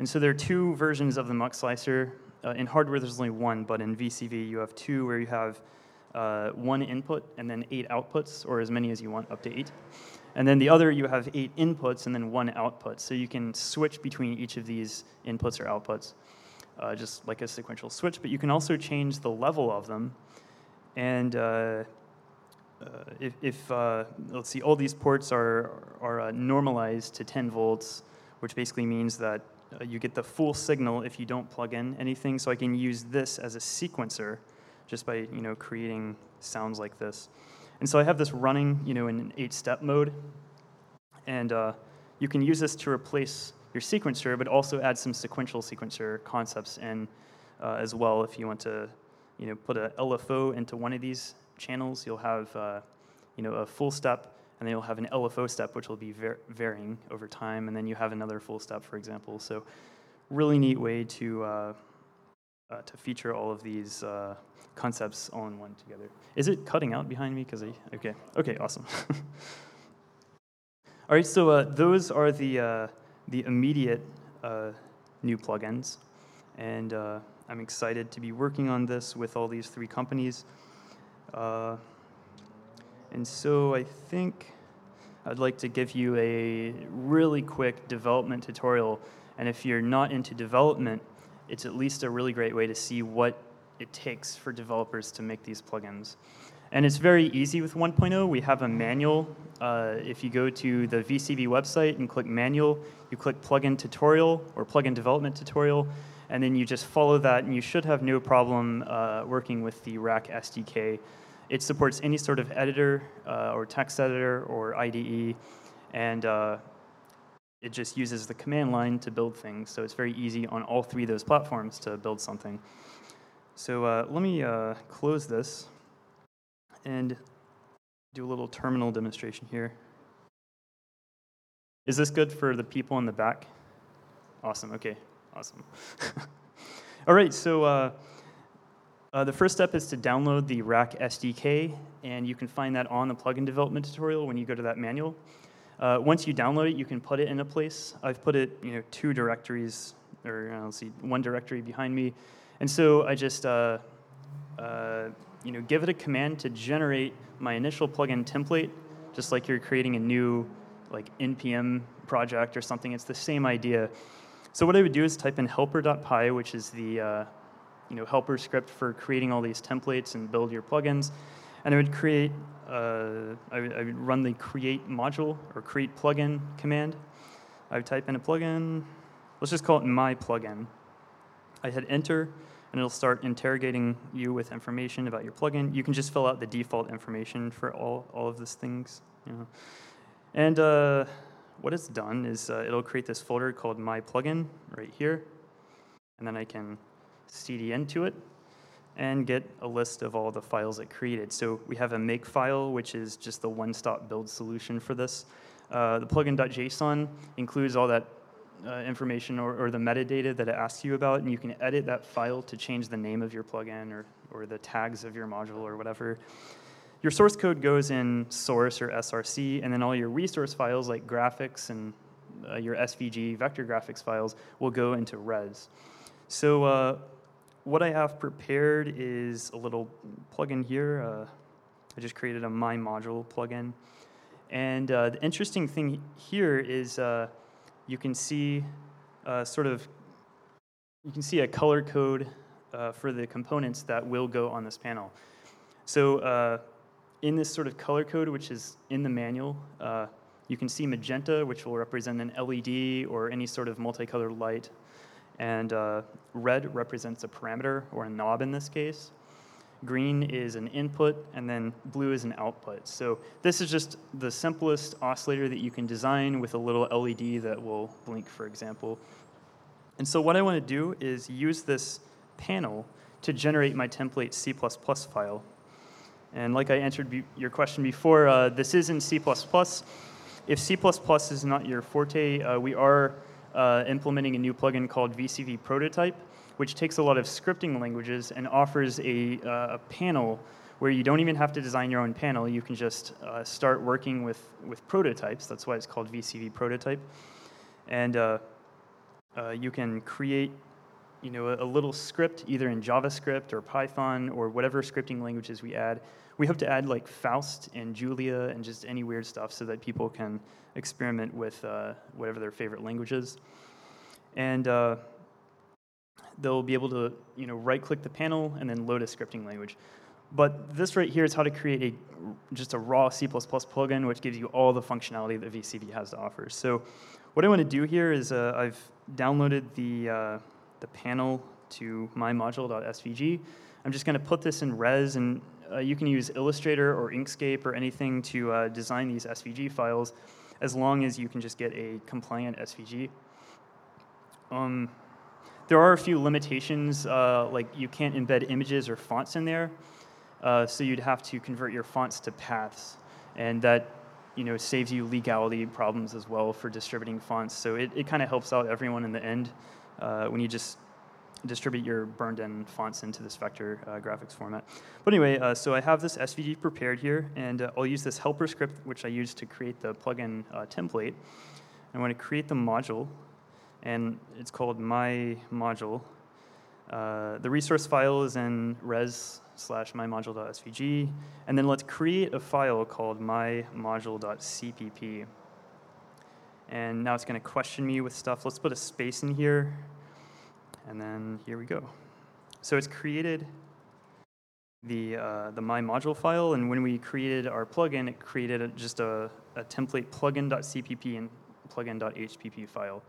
And so there are two versions of the Mux Slicer. In hardware, there's only one, but in VCV, you have two where you have uh, one input and then eight outputs, or as many as you want, up to eight. And then the other, you have eight inputs and then one output. So you can switch between each of these inputs or outputs, uh, just like a sequential switch. But you can also change the level of them. And uh, uh, if, if uh, let's see, all these ports are, are uh, normalized to 10 volts, which basically means that you get the full signal if you don't plug in anything. So I can use this as a sequencer just by you know creating sounds like this. And so I have this running, you know, in an eight-step mode, and uh, you can use this to replace your sequencer, but also add some sequential sequencer concepts in uh, as well. If you want to, you know, put a LFO into one of these channels, you'll have, uh, you know, a full step, and then you'll have an LFO step, which will be var- varying over time, and then you have another full step, for example. So, really neat way to uh, to feature all of these uh, concepts all in one together. Is it cutting out behind me? Because okay okay awesome. all right, so uh, those are the uh, the immediate uh, new plugins, and uh, I'm excited to be working on this with all these three companies. And so I think I'd like to give you a really quick development tutorial. And if you're not into development, it's at least a really great way to see what it takes for developers to make these plugins. And it's very easy with 1.0. We have a manual. Uh, if you go to the VCV website and click manual, you click plugin tutorial or plugin development tutorial, and then you just follow that, and you should have no problem uh, working with the Rack SDK. It supports any sort of editor uh, or text editor or IDE, and uh, it just uses the command line to build things. So it's very easy on all three of those platforms to build something. So uh, let me uh, close this and do a little terminal demonstration here. Is this good for the people in the back? Awesome, okay, awesome. All right, so uh, uh, the first step is to download the Rack SDK, and you can find that on the plugin development tutorial when you go to that manual. Uh, once you download it, you can put it in a place. I've put it, you know, two directories, or uh, let's see, one directory behind me, and so I just, uh, uh, you know, give it a command to generate my initial plugin template, just like you're creating a new, like npm project or something. It's the same idea. So what I would do is type in helper.py, which is the uh, you know helper script for creating all these templates and build your plugins, and I would create uh, I, would, I would run the create module or create plugin command. I would type in a plugin. Let's just call it my plugin. I hit enter, and it'll start interrogating you with information about your plugin. You can just fill out the default information for all, all of these things. You know. And uh, what it's done is uh, it'll create this folder called my plugin right here. And then I can cd into it and get a list of all the files it created. So we have a make file, which is just the one-stop build solution for this. Uh, the plugin.json includes all that uh, information or, or, the metadata that it asks you about, and you can edit that file to change the name of your plugin or, or the tags of your module or whatever. Your source code goes in source or SRC, and then all your resource files like graphics and uh, your SVG vector graphics files will go into res. So uh, what I have prepared is a little plugin here. Uh, I just created a My Module plugin. And uh, the interesting thing here is uh, you can see uh, sort of, you can see a color code uh, for the components that will go on this panel. So uh, in this sort of color code, which is in the manual, you can see magenta, which will represent an LED or any sort of multicolored light and uh, red represents a parameter, or a knob in this case. Green is an input, and then blue is an output. So this is just the simplest oscillator that you can design with a little LED that will blink, for example. And so what I want to do is use this panel to generate my template C++ file. And like I answered be- your question before, uh, this is in C++. If C++ is not your forte, uh, we are uh, implementing a new plugin called VCV Prototype, which takes a lot of scripting languages and offers a, uh, a panel where you don't even have to design your own panel. You can just uh, start working with, with prototypes. That's why it's called VCV Prototype. And uh, uh, you can create you know, a, a little script either in JavaScript or Python or whatever scripting languages we add. We hope to add like Faust and Julia and just any weird stuff so that people can experiment with uh, whatever their favorite language is. And uh, they'll be able to you know, right-click the panel and then load a scripting language. But this right here is how to create a, just a raw C++ plugin, which gives you all the functionality that VCV has to offer. So what I want to do here is uh, I've downloaded the, uh, the panel to my mymodule.svg. I'm just going to put this in res, and uh, you can use Illustrator or Inkscape or anything to uh, design these SVG files, as long as you can just get a compliant SVG. Um, there are a few limitations, uh, like you can't embed images or fonts in there. Uh, so you'd have to convert your fonts to paths, and that you know saves you legality problems as well for distributing fonts. So it, it kind of helps out everyone in the end uh, when you just distribute your burned-in fonts into this vector uh, graphics format. But anyway, uh, so I have this SVG prepared here, and uh, I'll use this helper script which I use to create the plugin uh, template. I want to create the module, and it's called my module. the resource file is in res slash mymodule.svg, and then let's create a file called mymodule.cpp. And now it's going to question me with stuff. Let's put a space in here, and then here we go. So it's created the, uh, the my module file, and when we created our plugin, it created a, just a, a template plugin.cpp and plugin.hpp file.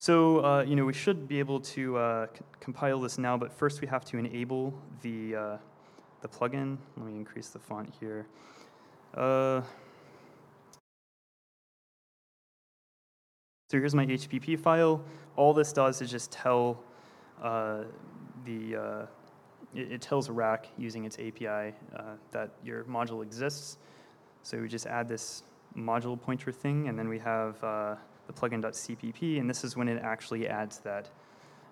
So, uh, you know, we should be able to uh, compile this now, but first we have to enable the, uh, the plugin. Let me increase the font here. So here's my HPP file. All this does is just tell uh, the, uh, it, it, tells Rack using its API that your module exists. So we just add this module pointer thing, and then we have the plugin.cpp, and this is when it actually adds that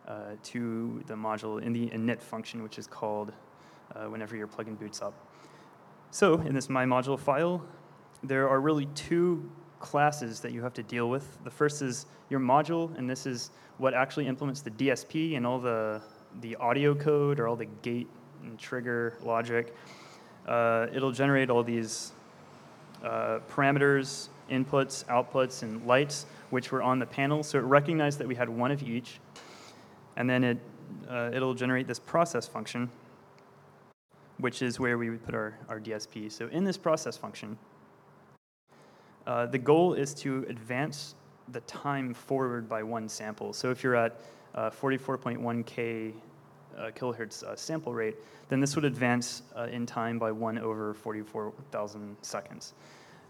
uh, to the module in the init function, which is called uh, whenever your plugin boots up. So in this my module file, there are really two classes that you have to deal with. The first is your module, and this is what actually implements the DSP and all the, the audio code or all the gate and trigger logic. Uh, it'll generate all these uh, parameters, inputs, outputs, and lights which were on the panel. So it recognized that we had one of each. And then it, uh, it'll generate this process function, which is where we would put our, our DSP. So in this process function, uh, the goal is to advance the time forward by one sample. So if you're at uh, 44.1k uh, kilohertz uh, sample rate, then this would advance uh, in time by one over 44,000 seconds.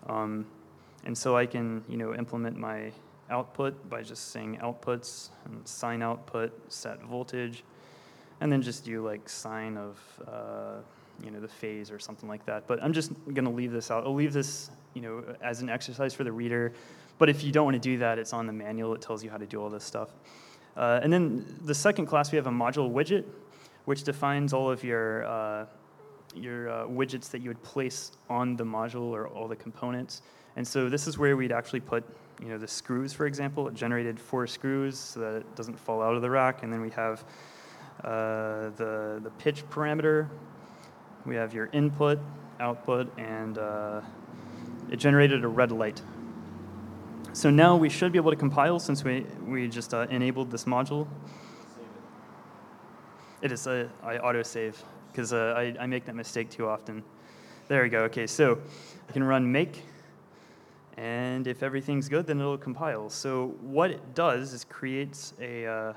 Um, and so I can, you know, implement my output by just saying outputs and sine output, set voltage, and then just do like sine of uh, you know the phase or something like that. But I'm just going to leave this out. I'll leave this you know as an exercise for the reader. But if you don't want to do that, it's on the manual. It tells you how to do all this stuff. Uh, and then the second class, we have a module widget, which defines all of your uh, your uh, widgets that you would place on the module or all the components. And so this is where we'd actually put you know, the screws, for example, it generated four screws so that it doesn't fall out of the rack. And then we have uh, the, the pitch parameter. We have your input, output, and uh, it generated a red light. So now we should be able to compile since we, we just uh, enabled this module. It is a, I autosave because uh, I, I make that mistake too often. There we go. Okay, so I can run make and if everything's good, then it'll compile. So what it does is creates a uh,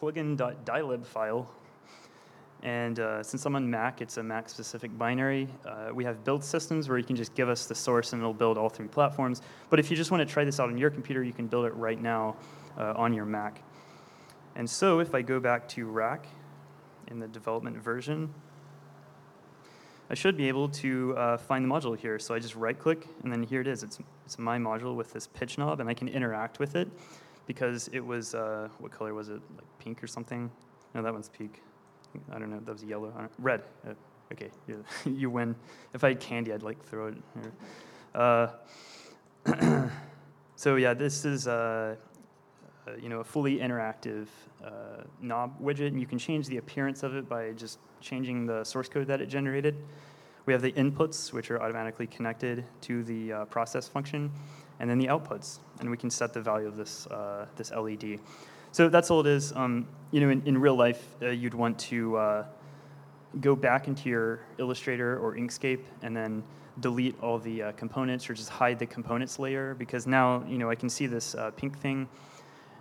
plugin.dylib file. And uh, since I'm on Mac, it's a Mac-specific binary. Uh, we have build systems where you can just give us the source and it'll build all three platforms. But if you just want to try this out on your computer, you can build it right now uh, on your Mac. And so if I go back to Rack in the development version, I should be able to uh, find the module here. So I just right click and then here it is. It's, it's my module with this pitch knob and I can interact with it because it was, uh, what color was it? Like pink or something? No, that one's pink. I don't know, that was yellow. Red. Uh, okay, you, you win. If I had candy, I'd like throw it here. Uh, so yeah, this is, uh, uh, you know, a fully interactive uh, knob widget, and you can change the appearance of it by just changing the source code that it generated. We have the inputs, which are automatically connected to the uh, process function, and then the outputs, and we can set the value of this, uh, this LED. So that's all it is. Um, you know, in, in real life, uh, you'd want to uh, go back into your Illustrator or Inkscape and then delete all the uh, components or just hide the components layer because now, you know, I can see this uh, pink thing.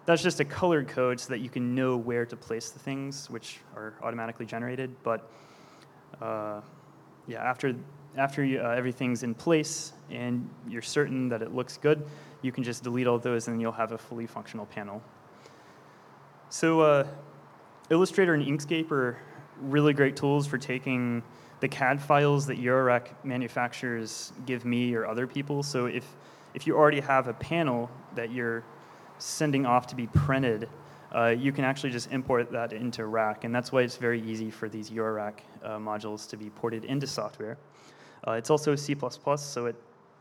That's just a colored code so that you can know where to place the things, which are automatically generated. But uh, yeah, after, after you, uh, everything's in place and you're certain that it looks good, you can just delete all those and you'll have a fully functional panel. So uh, Illustrator and Inkscape are really great tools for taking the CAD files that Eurorack manufacturers give me or other people. So if, if you already have a panel that you're sending off to be printed, uh, you can actually just import that into Rack, and that's why it's very easy for these Eurorack uh, modules to be ported into software. Uh, it's also C++, so it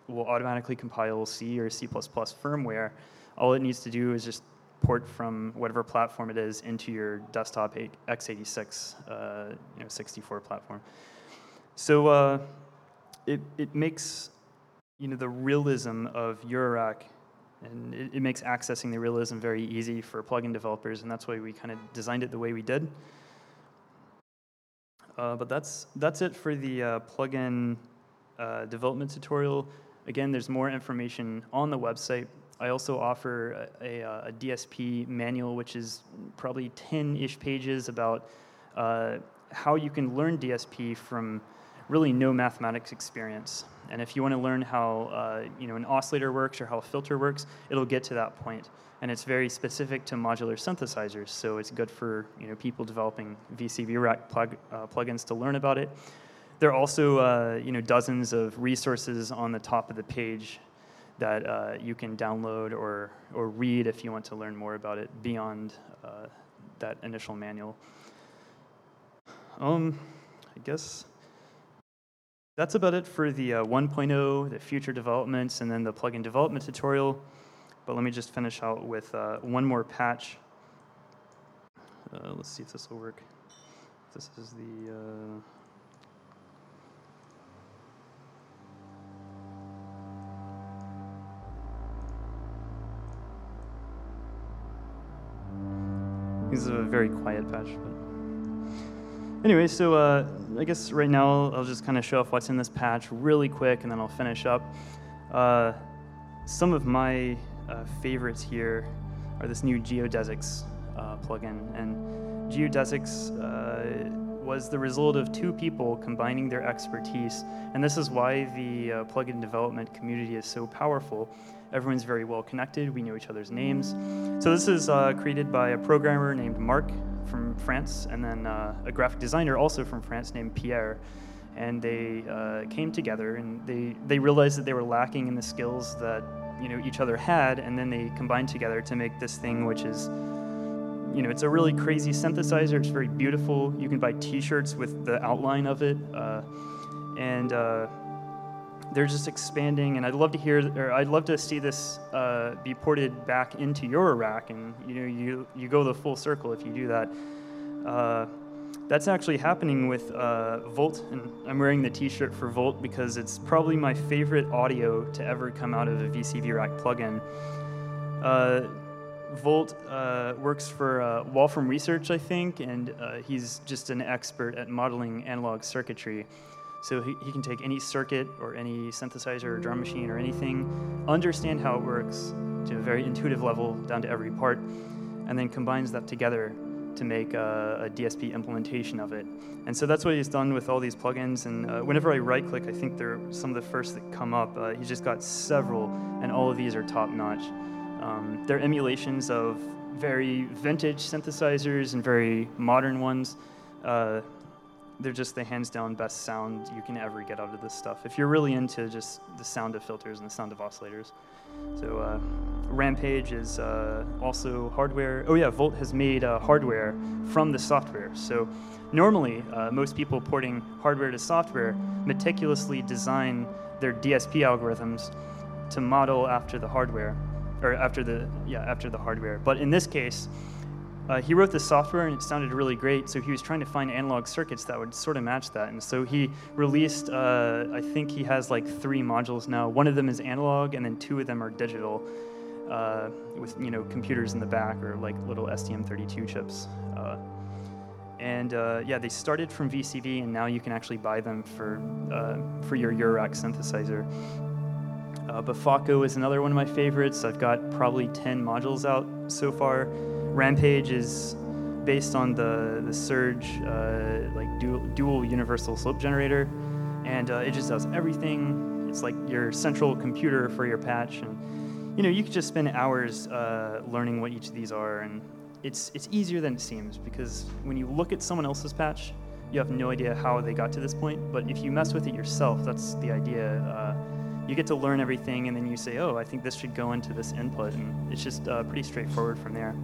will automatically compile C or C++ firmware. All it needs to do is just port from whatever platform it is into your desktop x86 uh, you know, 64 platform. So uh, it, it makes you know, the realism of Eurorack and it, it, makes accessing the realism very easy for plugin developers, and that's why we kind of designed it the way we did. Uh, but that's, that's it for the uh, plugin uh, development tutorial. Again, there's more information on the website. I also offer a, a, a DSP manual, which is probably 10-ish pages about uh, how you can learn DSP from really no mathematics experience. And if you want to learn how uh, you know, an oscillator works or how a filter works, it'll get to that point. And it's very specific to modular synthesizers, so it's good for you know, people developing VCV rack plug, uh, plugins to learn about it. There are also uh, you know, dozens of resources on the top of the page that uh, you can download or, or read if you want to learn more about it beyond uh, that initial manual. Um, I guess that's about it for the uh, 1.0, the future developments, and then the plugin development tutorial. But let me just finish out with uh, one more patch. Uh, let's see if this will work. This is the. Is a very quiet patch. But Anyway, so uh, I guess right now I'll just kind of show off what's in this patch really quick, and then I'll finish up. Uh, some of my uh, favorites here are this new Geodesics uh, plugin, and Geodesics uh, was the result of two people combining their expertise, and this is why the uh, plugin development community is so powerful. Everyone's very well connected. We know each other's names. So this is created by a programmer named Marc from France, and then uh, a graphic designer also from France named Pierre. And they uh, came together, and they, they realized that they were lacking in the skills that you know each other had, and then they combined together to make this thing, which is you know, it's a really crazy synthesizer. It's very beautiful. You can buy T-shirts with the outline of it, uh, and uh, they're just expanding, and I'd love to hear, or I'd love to see this uh, be ported back into Eurorack, and you know, you you go the full circle if you do that. Uh, that's actually happening with uh, Vult, and I'm wearing the T-shirt for Vult because it's probably my favorite audio to ever come out of a VCV Rack plugin. Uh, Vult uh, works for uh, Wolfram Research, I think, and uh, he's just an expert at modeling analog circuitry. So he, he can take any circuit or any synthesizer or drum machine or anything, understand how it works to a very intuitive level down to every part, and then combines that together to make a, a DSP implementation of it. And so that's what he's done with all these plugins. And uh, whenever I right click, I think they're some of the first that come up. Uh, he's just got several, and all of these are top notch. Um, they're emulations of very vintage synthesizers and very modern ones. Uh, they're just the hands down best sound you can ever get out of this stuff. If you're really into just the sound of filters and the sound of oscillators. So uh, Rampage is uh, also hardware. Oh yeah, Vult has made uh, hardware from the software. So normally, uh, most people porting hardware to software meticulously design their DSP algorithms to model after the hardware or after the yeah after the hardware. But in this case, uh, he wrote the software and it sounded really great. So he was trying to find analog circuits that would sort of match that. And so he released, uh, I think he has like three modules now. One of them is analog, and then two of them are digital, uh, with you know computers in the back or like little STM32 chips. Uh, and uh, yeah, they started from VCV, and now you can actually buy them for uh, for your Eurorack synthesizer. Uh, Befaco is another one of my favorites. I've got probably 10 modules out so far. Rampage is based on the the Serge uh, like dual, dual universal slope generator, and uh, it just does everything. It's like your central computer for your patch, and you know you could just spend hours uh, learning what each of these are, and it's it's easier than it seems because when you look at someone else's patch, you have no idea how they got to this point. But if you mess with it yourself, that's the idea. You get to learn everything, and then you say, "Oh, I think this should go into this input," and it's just uh, pretty straightforward from there.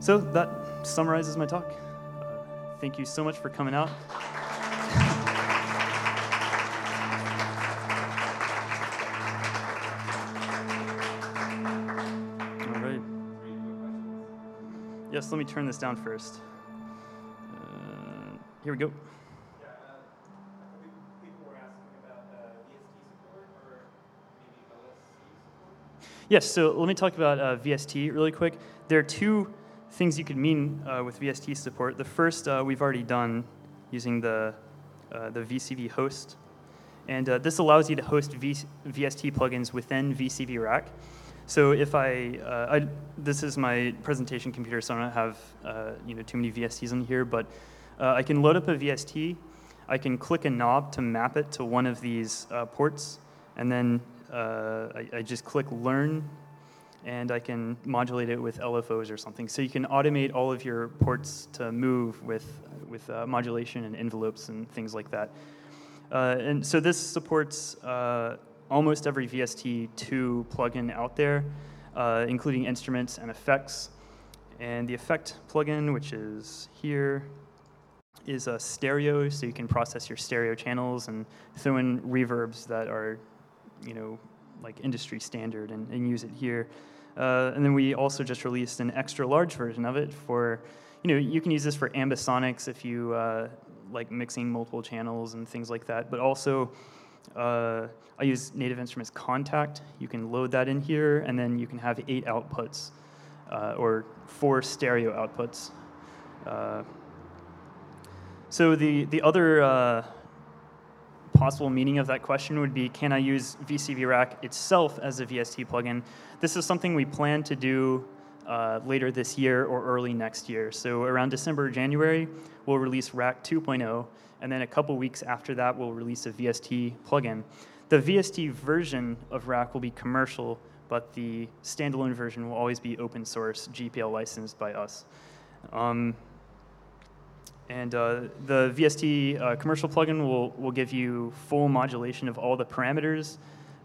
So that summarizes my talk. Uh, thank you so much for coming out. All right. Yes, let me turn this down first. Uh, here we go. Yeah, uh, I think people were asking about uh, VST support or maybe OSC support. Yes, so let me talk about uh, VST really quick. There are two things you could mean uh, with VST support. The first uh, we've already done using the, uh, the VCV host. And uh, this allows you to host v- VST plugins within VCV Rack. So if I, uh, I, this is my presentation computer, so I don't have you know too many VSTs in here, but I can load up a VST. I can click a knob to map it to one of these ports, and then I, I just click Learn and I can modulate it with LFOs or something. So you can automate all of your ports to move with, with uh, modulation and envelopes and things like that. Uh, and so this supports uh, almost every VST2 plugin out there, uh, including instruments and effects. And the effect plugin, which is here, is a stereo, so you can process your stereo channels and throw in reverbs that are, you know, like industry standard and, and use it here. Uh, and then we also just released an extra large version of it for, you know, you can use this for ambisonics if you uh, like mixing multiple channels and things like that. But also, uh, I use Native Instruments Kontakt. You can load that in here, and then you can have eight outputs uh, or four stereo outputs. Uh, so the the other uh, possible meaning of that question would be can I use VCV Rack itself as a VST plugin? This is something we plan to do uh, later this year or early next year. So around December or January, we'll release Rack 2.0, and then a couple weeks after that, we'll release a VST plugin. The VST version of Rack will be commercial, but the standalone version will always be open source, GPL licensed by us. Um, and uh, the VST uh, commercial plugin will, will give you full modulation of all the parameters.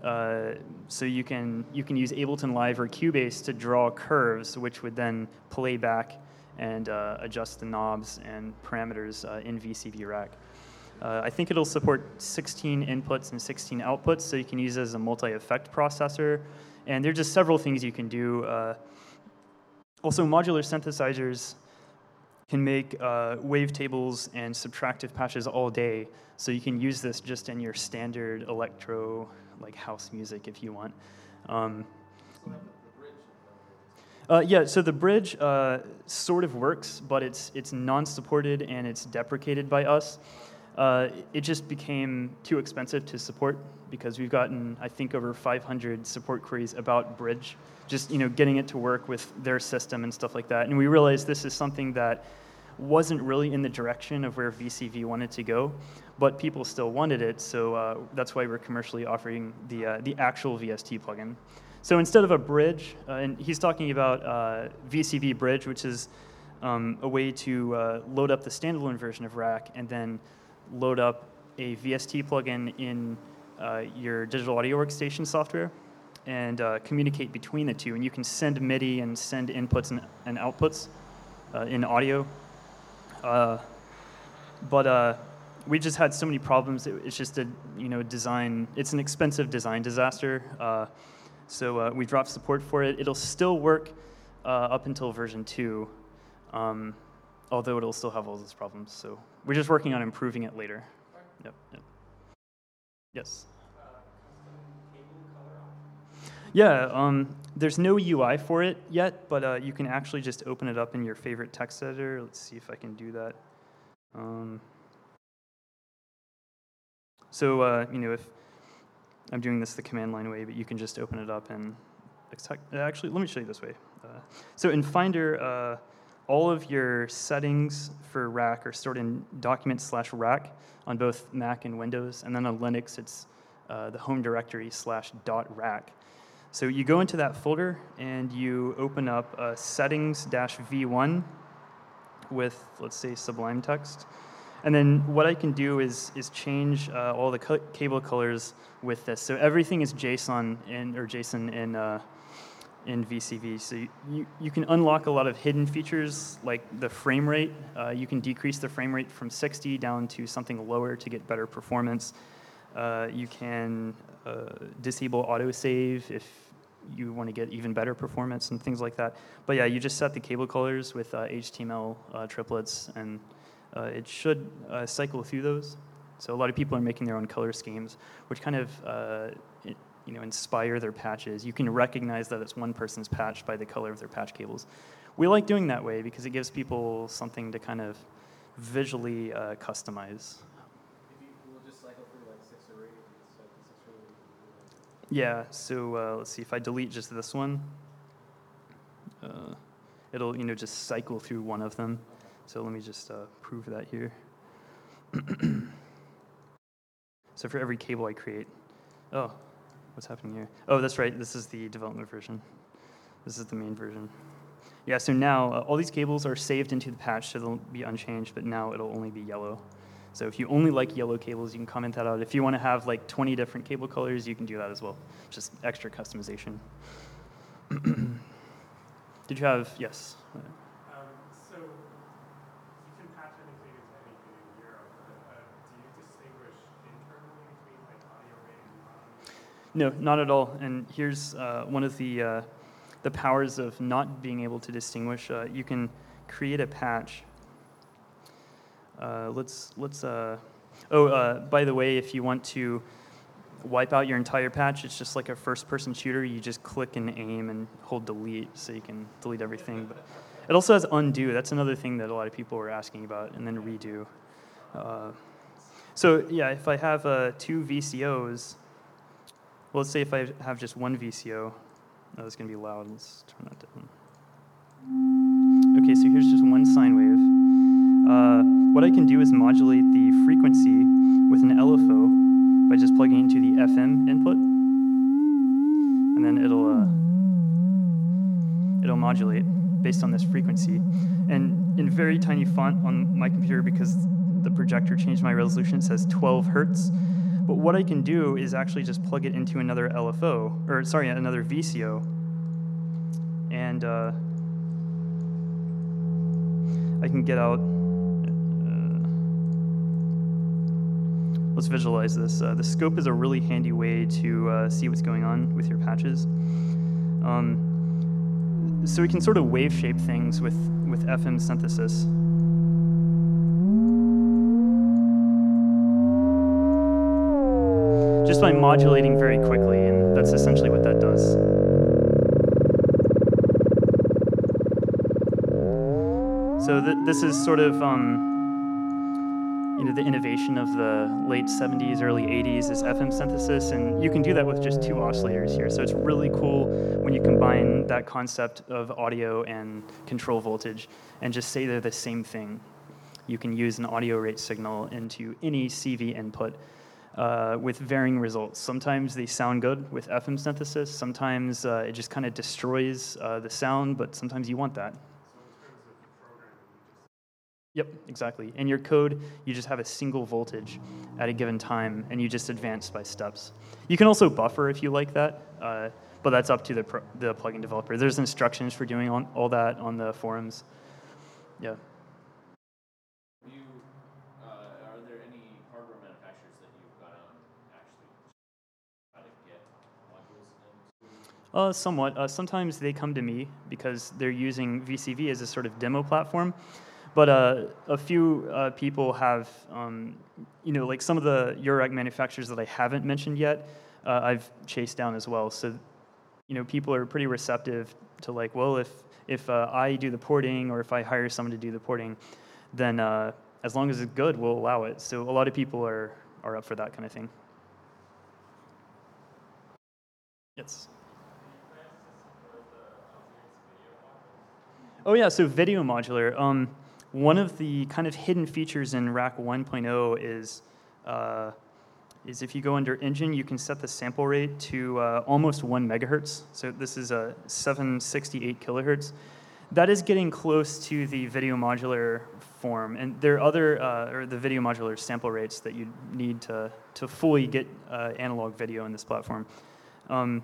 Uh, so you can, you can use Ableton Live or Cubase to draw curves, which would then play back and uh, adjust the knobs and parameters uh, in VCV Rack. Uh, I think it'll support 16 inputs and 16 outputs, so you can use it as a multi-effect processor. And there are just several things you can do. also, modular synthesizers can make uh, wavetables and subtractive patches all day. So you can use this just in your standard electro, like house music if you want. Um, uh, yeah, so the bridge uh, sort of works, but it's it's non-supported and it's deprecated by us. Uh, it just became too expensive to support because we've gotten, I think, over 500 support queries about bridge, just you know getting it to work with their system and stuff like that. And we realized this is something that wasn't really in the direction of where VCV wanted to go, but people still wanted it, so uh, that's why we're commercially offering the, uh, the actual VST plugin. So instead of a bridge, uh, and he's talking about VCV uh, Bridge, which is um, a way to uh, load up the standalone version of Rack and then load up a VST plugin in uh, your digital audio workstation software and communicate between the two. And you can send MIDI and send inputs and, and outputs in audio uh, but uh, we just had so many problems. It, it's just a you know design. It's an expensive design disaster. Uh, So uh, we dropped support for it. It'll still work uh, up until version 2, um, although it'll still have all those problems. So we're just working on improving it later. Yep, yep. Yes? Yeah, um, there's no UI for it yet, but uh, you can actually just open it up in your favorite text editor. Let's see if I can do that. Um, so, uh, you know, if I'm doing this the command line way, but you can just open it up and actually, let me show you this way. Uh, so in Finder, uh, all of your settings for rack are stored in document slash rack on both Mac and Windows, and then on Linux, it's uh, the home directory slash dot rack. So you go into that folder and you open up uh, settings-v1 with, let's say, Sublime text. And then what I can do is, is change uh, all the co cable colors with this. So everything is JSON in, or JSON in, uh, in VCV. So you, you, you, can unlock a lot of hidden features like the frame rate. Uh, you can decrease the frame rate from 60 down to something lower to get better performance. Uh, you can uh, disable autosave if you want to get even better performance and things like that. But yeah, you just set the cable colors with uh, HTML uh, triplets, and uh, it should uh, cycle through those. So a lot of people are making their own color schemes, which kind of you know inspire their patches. You can recognize that it's one person's patch by the color of their patch cables. We like doing that way because it gives people something to kind of visually customize. Yeah, so uh, let's see, if I delete just this one, uh, it'll you know just cycle through one of them. So let me just uh, prove that here. so for every cable I create, oh, what's happening here? Oh, that's right, this is the development version. This is the main version. Yeah, so now uh, all these cables are saved into the patch, so they'll be unchanged, but now it'll only be yellow. So if you only like yellow cables, you can comment that out. If you want to have like 20 different cable colors, you can do that as well. Just extra customization. Did you have, yes? Um, so you can patch anything into anything in Europe. Uh, do you distinguish internally between like audio rate and No, not at all. And here's uh, one of the, uh, the powers of not being able to distinguish. Uh, you can create a patch uh, let's, let's, uh, oh, uh, by the way, if you want to wipe out your entire patch, it's just like a first person shooter. You just click and aim and hold delete so you can delete everything. But it also has undo. That's another thing that a lot of people were asking about, and then redo. Uh, so yeah, if I have uh, two VCOs, well, let's say if I have just one VCO, oh, it's going to be loud. Let's turn that down. Okay, so here's just one sine wave. What I can do is modulate the frequency with an LFO by just plugging into the FM input, and then it'll uh, it'll modulate based on this frequency. And in very tiny font on my computer, because the projector changed my resolution, it says 12 hertz. But what I can do is actually just plug it into another LFO, or sorry, another VCO, and uh, I can get out let's visualize this. Uh, the scope is a really handy way to uh, see what's going on with your patches. Um, so we can sort of wave shape things with, with FM synthesis. Just by modulating very quickly, and that's essentially what that does. So th this is sort of um, you know, the innovation of the late 70s, early 80s is FM synthesis, and you can do that with just two oscillators here. So it's really cool when you combine that concept of audio and control voltage and just say they're the same thing. You can use an audio rate signal into any CV input uh, with varying results. Sometimes they sound good with FM synthesis, sometimes uh, it just kind of destroys uh, the sound, but sometimes you want that. Yep, exactly. In your code, you just have a single voltage at a given time, and you just advance by steps. You can also buffer if you like that, uh, but that's up to the, the plugin developer. There's instructions for doing all, all that on the forums. Yeah. You, uh, are there any hardware manufacturers that you've gone out and actually try to get modules Uh, somewhat. Uh, sometimes they come to me because they're using VCV as a sort of demo platform. But uh, a few uh, people have, um, you know, like some of the Eurorack manufacturers that I haven't mentioned yet, uh, I've chased down as well. So, you know, people are pretty receptive to like, well, if if uh, I do the porting or if I hire someone to do the porting, then uh, as long as it's good, we'll allow it. So a lot of people are are up for that kind of thing. Yes. Oh yeah, so video modular. Um, one of the kind of hidden features in Rack 1.0 is uh, is if you go under engine, you can set the sample rate to uh, almost one megahertz. So this is a 768 kilohertz. That is getting close to the video modular form, and there are other uh, or the video modular sample rates that you need to to fully get uh, analog video in this platform. Um,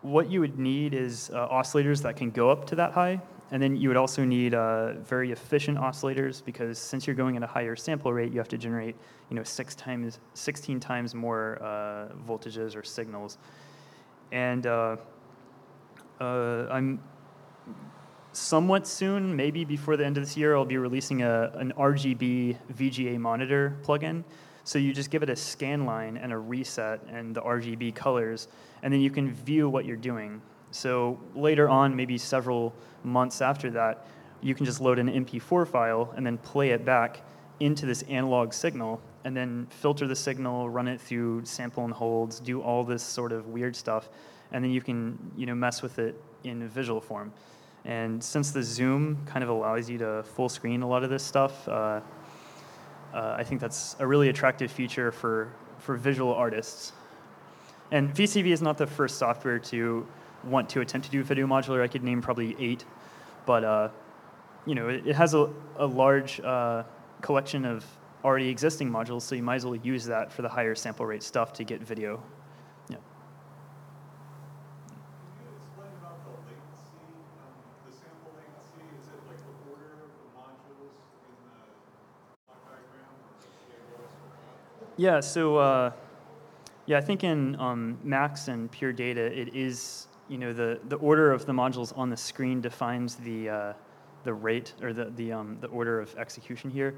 what you would need is uh, oscillators that can go up to that high, and then you would also need uh, very efficient oscillators because since you're going at a higher sample rate, you have to generate, you know, six times, 16 times more uh, voltages or signals. And uh, uh, I'm somewhat soon, maybe before the end of this year, I'll be releasing a, an RGB VGA monitor plugin. So you just give it a scan line and a reset and the RGB colors, and then you can view what you're doing. So later on, maybe several months after that, you can just load an MP4 file and then play it back into this analog signal and then filter the signal, run it through sample and holds, do all this sort of weird stuff, and then you can you know mess with it in visual form. And since the zoom kind of allows you to full screen a lot of this stuff, uh, uh, I think that's a really attractive feature for, for visual artists. And VCV is not the first software to want to attempt to do video modular. I could name probably eight, but uh, you know it, it, has a, a large uh, collection of already existing modules, so you might as well use that for the higher sample rate stuff to get video. Yeah. Yeah, so uh, yeah, I think in um, Max and Pure Data, it is you know the, the order of the modules on the screen defines the uh, the rate or the the um, the order of execution here.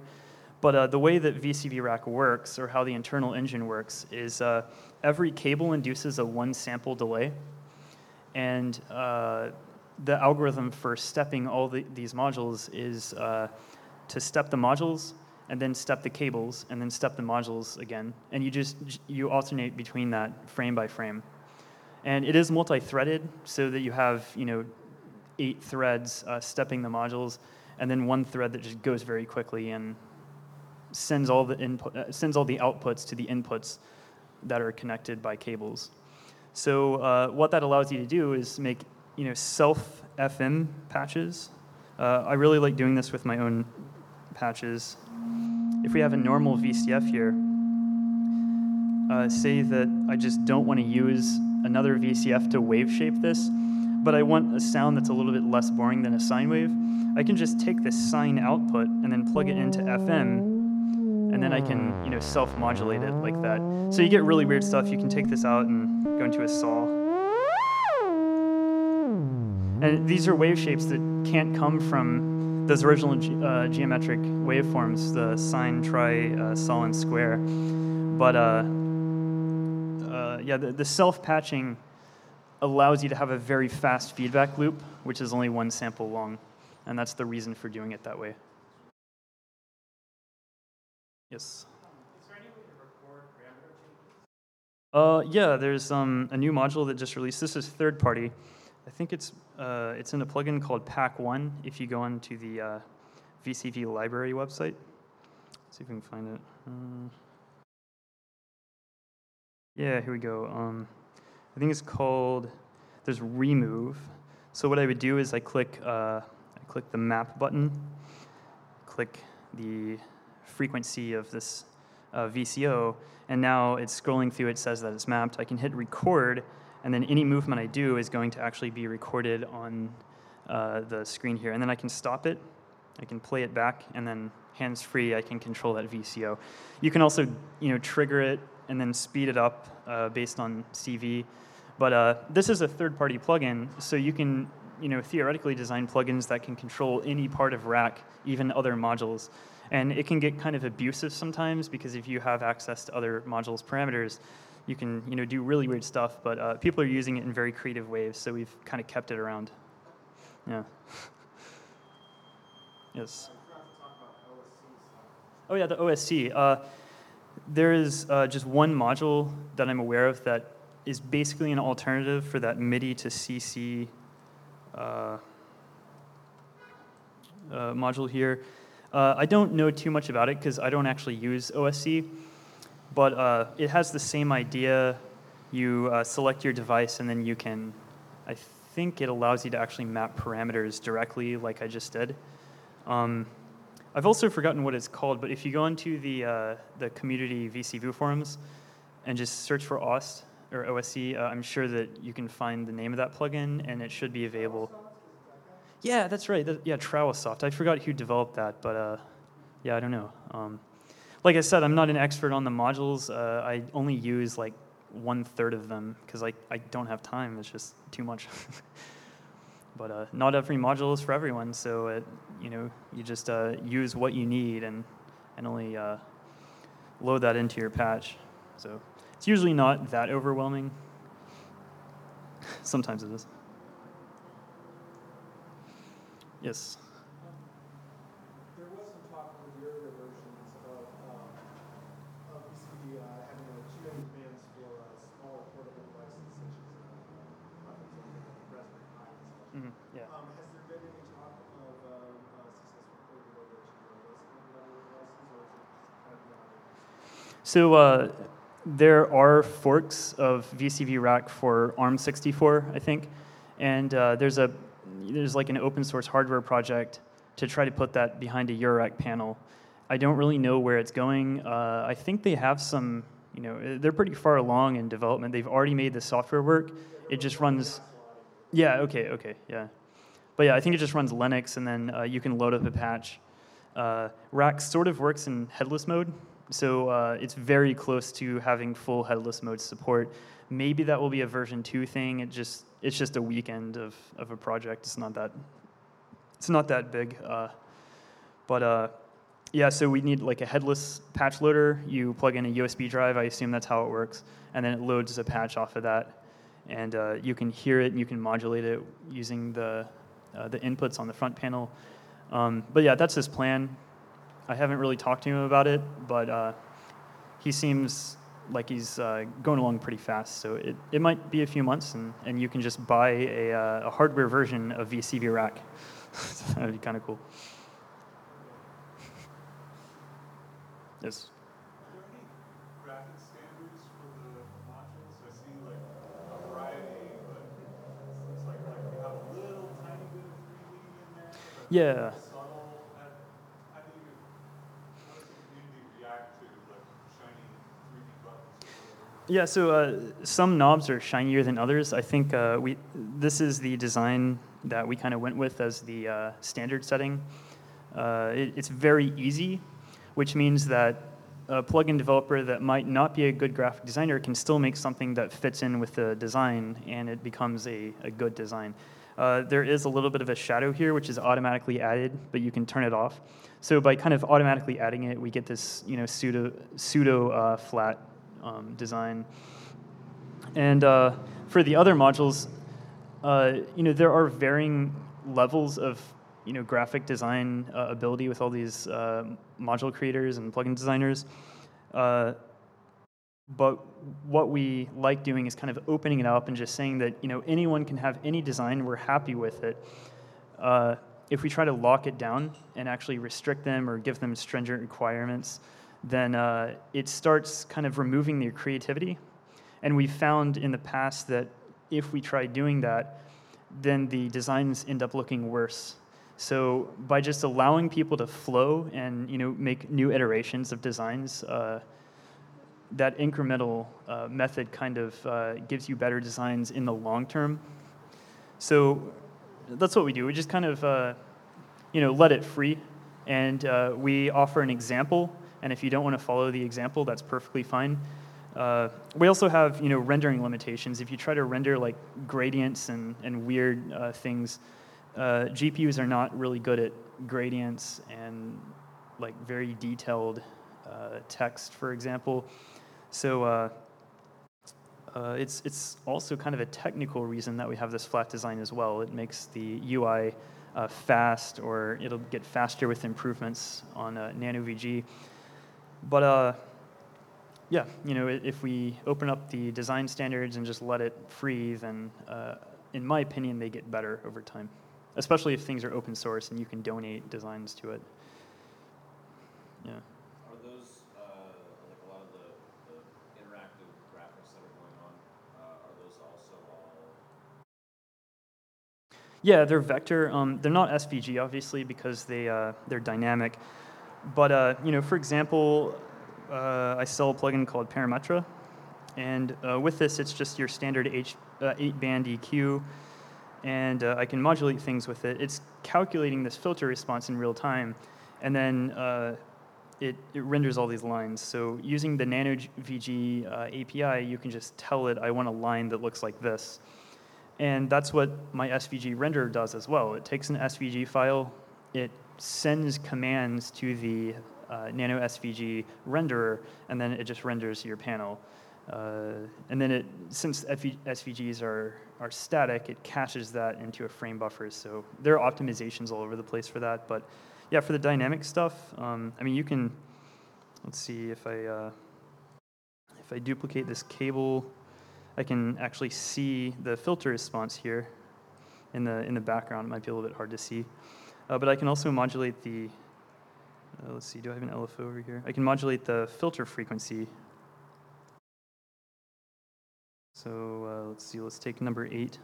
But uh, the way that VCV Rack works, or how the internal engine works, is uh, every cable induces a one sample delay, and uh, the algorithm for stepping all the, these modules is uh, to step the modules and then step the cables, and then step the modules again. And you just you alternate between that frame by frame. And it is multi-threaded, so that you have you know eight threads uh, stepping the modules, and then one thread that just goes very quickly and sends all the input uh, sends all the outputs to the inputs that are connected by cables. So uh, what that allows you to do is make you know self FM patches. Uh, I really like doing this with my own patches if we have a normal VCF here, uh, say that I just don't want to use another VCF to wave shape this, but I want a sound that's a little bit less boring than a sine wave, I can just take this sine output and then plug it into FM, and then I can you know self-modulate it like that. So you get really weird stuff. You can take this out and go into a saw. And these are wave shapes that can't come from those original ge uh, geometric waveforms, the sine, tri, uh, and square. But uh, yeah, the, the self-patching allows you to have a very fast feedback loop, which is only one sample long. And that's the reason for doing it that way. Yes? Uh, yeah, there's um, a new module that just released. This is third party. I think it's uh, it's in a plugin called PackOne. If you go onto the uh, VCV library website, Let's see if we can find it. Uh, yeah, here we go. Um, I think it's called. There's remove. So what I would do is I click uh, I click the map button, click the frequency of this uh, VCO, and now it's scrolling through. It says that it's mapped. I can hit record and then any movement I do is going to actually be recorded on uh, the screen here. And then I can stop it, I can play it back, and then hands-free, I can control that VCO. You can also, you know, trigger it and then speed it up uh, based on CV. But uh, this is a third-party plugin, so you can, you know, theoretically design plugins that can control any part of Rack, even other modules. And it can get kind of abusive sometimes because if you have access to other modules' parameters, you can, you know, do really weird stuff. But uh, people are using it in very creative ways, so we've kind of kept it around. Yeah. yes. Oh yeah, the OSC. Uh, there is uh, just one module that I'm aware of that is basically an alternative for that MIDI to CC uh, uh, module here. Uh, I don't know too much about it because I don't actually use OSC, but uh, it has the same idea. You uh, select your device and then you can, I think it allows you to actually map parameters directly like I just did. Um, I've also forgotten what it's called, but if you go into the, uh, the community VCV forums and just search for OST or OSC, uh, I'm sure that you can find the name of that plugin and it should be available. Yeah, that's right. That, yeah, TrowaSoft. I forgot who developed that, but uh, yeah, I don't know. Um, like I said, I'm not an expert on the modules. Uh, I only use like one third of them because I, I don't have time. It's just too much. but uh, not every module is for everyone, so it, you know you just uh, use what you need and and only uh, load that into your patch. So it's usually not that overwhelming. Sometimes it is. Yes. There was some talk with the earlier versions about, um, of VCV, uh, having a GNU commands for, uh, smaller portable devices such as, uh, uh, things like Raspberry Pi and stuff. hmm yeah. Um, has there been any talk of, um, uh, successful portability of those level devices, or is it just kind of beyond it? So uh, there are forks of VCV Rack for ARM64, I think, and uh, there's a there's like an open source hardware project to try to put that behind a Eurorack panel. I don't really know where it's going. Uh, I think they have some, you know, they're pretty far along in development. They've already made the software work. It just runs. Yeah. Okay. Okay. Yeah. But yeah, I think it just runs Linux, and then uh, you can load up a patch. Uh, Rack sort of works in headless mode, so uh, it's very close to having full headless mode support. Maybe that will be a version two thing. It just it's just a weekend of, of a project. It's not that it's not that big. Uh, but uh, yeah, so we need like a headless patch loader. You plug in a USB drive. I assume that's how it works, and then it loads a patch off of that, and uh, you can hear it and you can modulate it using the uh, the inputs on the front panel. Um, but yeah, that's his plan. I haven't really talked to him about it, but uh, he seems like he's uh, going along pretty fast. So it, it might be a few months, and, and you can just buy a, uh, a hardware version of VCV Rack. that would be kind of cool. yes. Are there any graphic standards for the modules? I see like a variety, but it looks like, like we have a little tiny bit of 3D in there. but Yeah. Subtle. How, how do you, how does the community react to like shiny 3D buttons? or whatever? Yeah, so uh, some knobs are shinier than others. I think uh, we this is the design that we kind of went with as the uh, standard setting. Uh, it, it's very easy, which means that a plugin developer that might not be a good graphic designer can still make something that fits in with the design, and it becomes a, a good design. Uh, there is a little bit of a shadow here, which is automatically added, but you can turn it off. So by kind of automatically adding it, we get this you know pseudo pseudo uh, flat um, design. And uh, for the other modules, uh, you know, there are varying levels of you know graphic design uh, ability with all these uh, module creators and plugin designers. Uh, but what we like doing is kind of opening it up and just saying that you know anyone can have any design. We're happy with it. Uh, if we try to lock it down and actually restrict them or give them stringent requirements, then uh, it starts kind of removing their creativity. And we found in the past that if we try doing that, then the designs end up looking worse. So by just allowing people to flow and you know make new iterations of designs, uh, that incremental uh, method kind of uh, gives you better designs in the long term. So that's what we do. We just kind of uh, you know let it free, and uh, we offer an example. And if you don't want to follow the example, that's perfectly fine. Uh, we also have you know rendering limitations. If you try to render like gradients and, and weird uh, things, uh, GPUs are not really good at gradients and like very detailed uh, text, for example. So uh, uh, it's it's also kind of a technical reason that we have this flat design as well. It makes the UI fast, or it'll get faster with improvements on uh, NanoVG. But uh, yeah, you know, if we open up the design standards and just let it free, then uh, in my opinion, they get better over time. Especially if things are open source and you can donate designs to it. Yeah. Are those, uh, a lot of the, the interactive graphics that are going on, uh, are those also all? Yeah, they're vector. Um, they're not SVG, obviously, because they uh, they're dynamic. But uh, you know, for example, uh, I sell a plugin called Parametra, and uh, with this, it's just your standard H, uh, eight-band EQ, and uh, I can modulate things with it. It's calculating this filter response in real time, and then it, it renders all these lines. So using the NanoVG uh, API, you can just tell it, I want a line that looks like this. And that's what my SVG renderer does as well. It takes an SVG file, it sends commands to the uh, NanoSVG renderer, and then it just renders your panel. Uh, and then it, since SVGs are, are static, it caches that into a frame buffer. So there are optimizations all over the place for that. But yeah, for the dynamic stuff, um, I mean, you can, let's see if I, uh, if I duplicate this cable, I can actually see the filter response here in the, in the background. It might be a little bit hard to see. Uh, but I can also modulate the, uh, let's see, do I have an LFO over here? I can modulate the filter frequency. So uh, let's see, let's take number eight.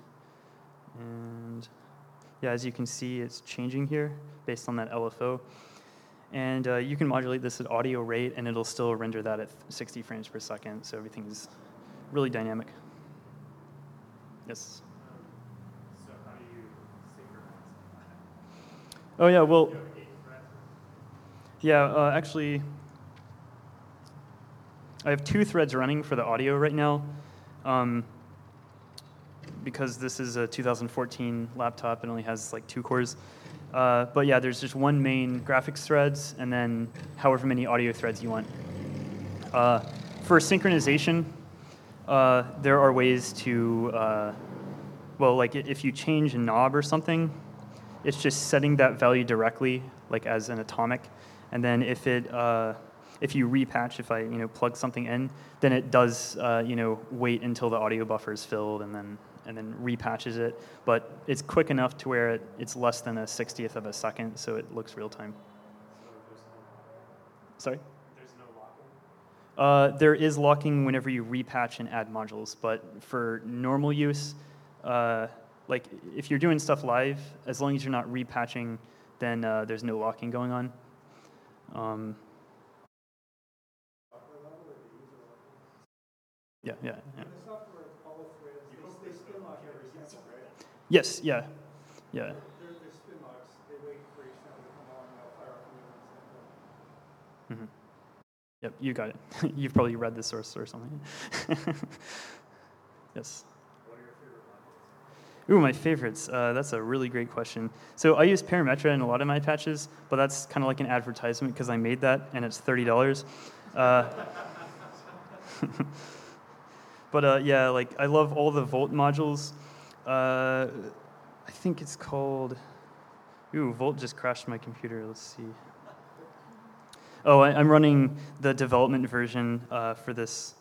And yeah, as you can see, it's changing here based on that LFO. And uh, you can modulate this at audio rate, and it'll still render that at 60 frames per second. So everything's really dynamic. Yes. So how do you synchronize? Oh yeah. Well, yeah. Uh, actually, I have two threads running for the audio right now, um, because this is a 2014 laptop. and only has like two cores. Uh, but yeah, there's just one main graphics threads, and then however many audio threads you want. Uh, for synchronization, uh, there are ways to, uh, well, like if you change a knob or something, it's just setting that value directly, like as an atomic, and then if it, uh, if you repatch, if I you know plug something in, then it does uh, you know wait until the audio buffer is filled and then and then repatches it. But it's quick enough to where it, it's less than a 60th of a second, so it looks real time. Sorry. There's no locking. Uh, there is locking whenever you repatch and add modules, but for normal use, uh, like if you're doing stuff live, as long as you're not repatching, then uh, there's no locking going on. Um, yeah, yeah, yeah. The software, all the threads, they, they spin lock every second, right? Yes, yeah, yeah. They're, they're spin locks, they wait for each sound to come on, and they'll fire off a new one. hmm Yep, you got it. You've probably read the source or something. yes. What are your favorite modules? Ooh, my favorites. Uh, that's a really great question. So I use Parametra in a lot of my patches, but that's kind of like an advertisement because I made that and it's thirty dollars. Uh, but uh, yeah, like I love all the Vult modules. Uh, I think it's called. Ooh, Vult just crashed my computer. Let's see. Oh, I, I'm running the development version uh, for this.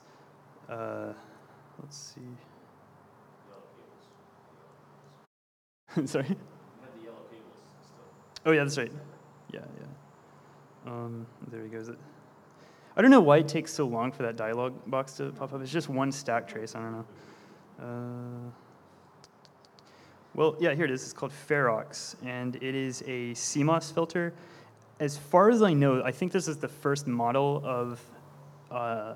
Uh, let's see. Sorry. You have the yellow cables still. Oh yeah, that's right. Yeah, yeah. Um, there he goes. I don't know why it takes so long for that dialog box to pop up. It's just one stack trace. I don't know. Uh, well, yeah, here it is. It's called Ferox, and it is a CMOS filter. As far as I know, I think this is the first model of uh,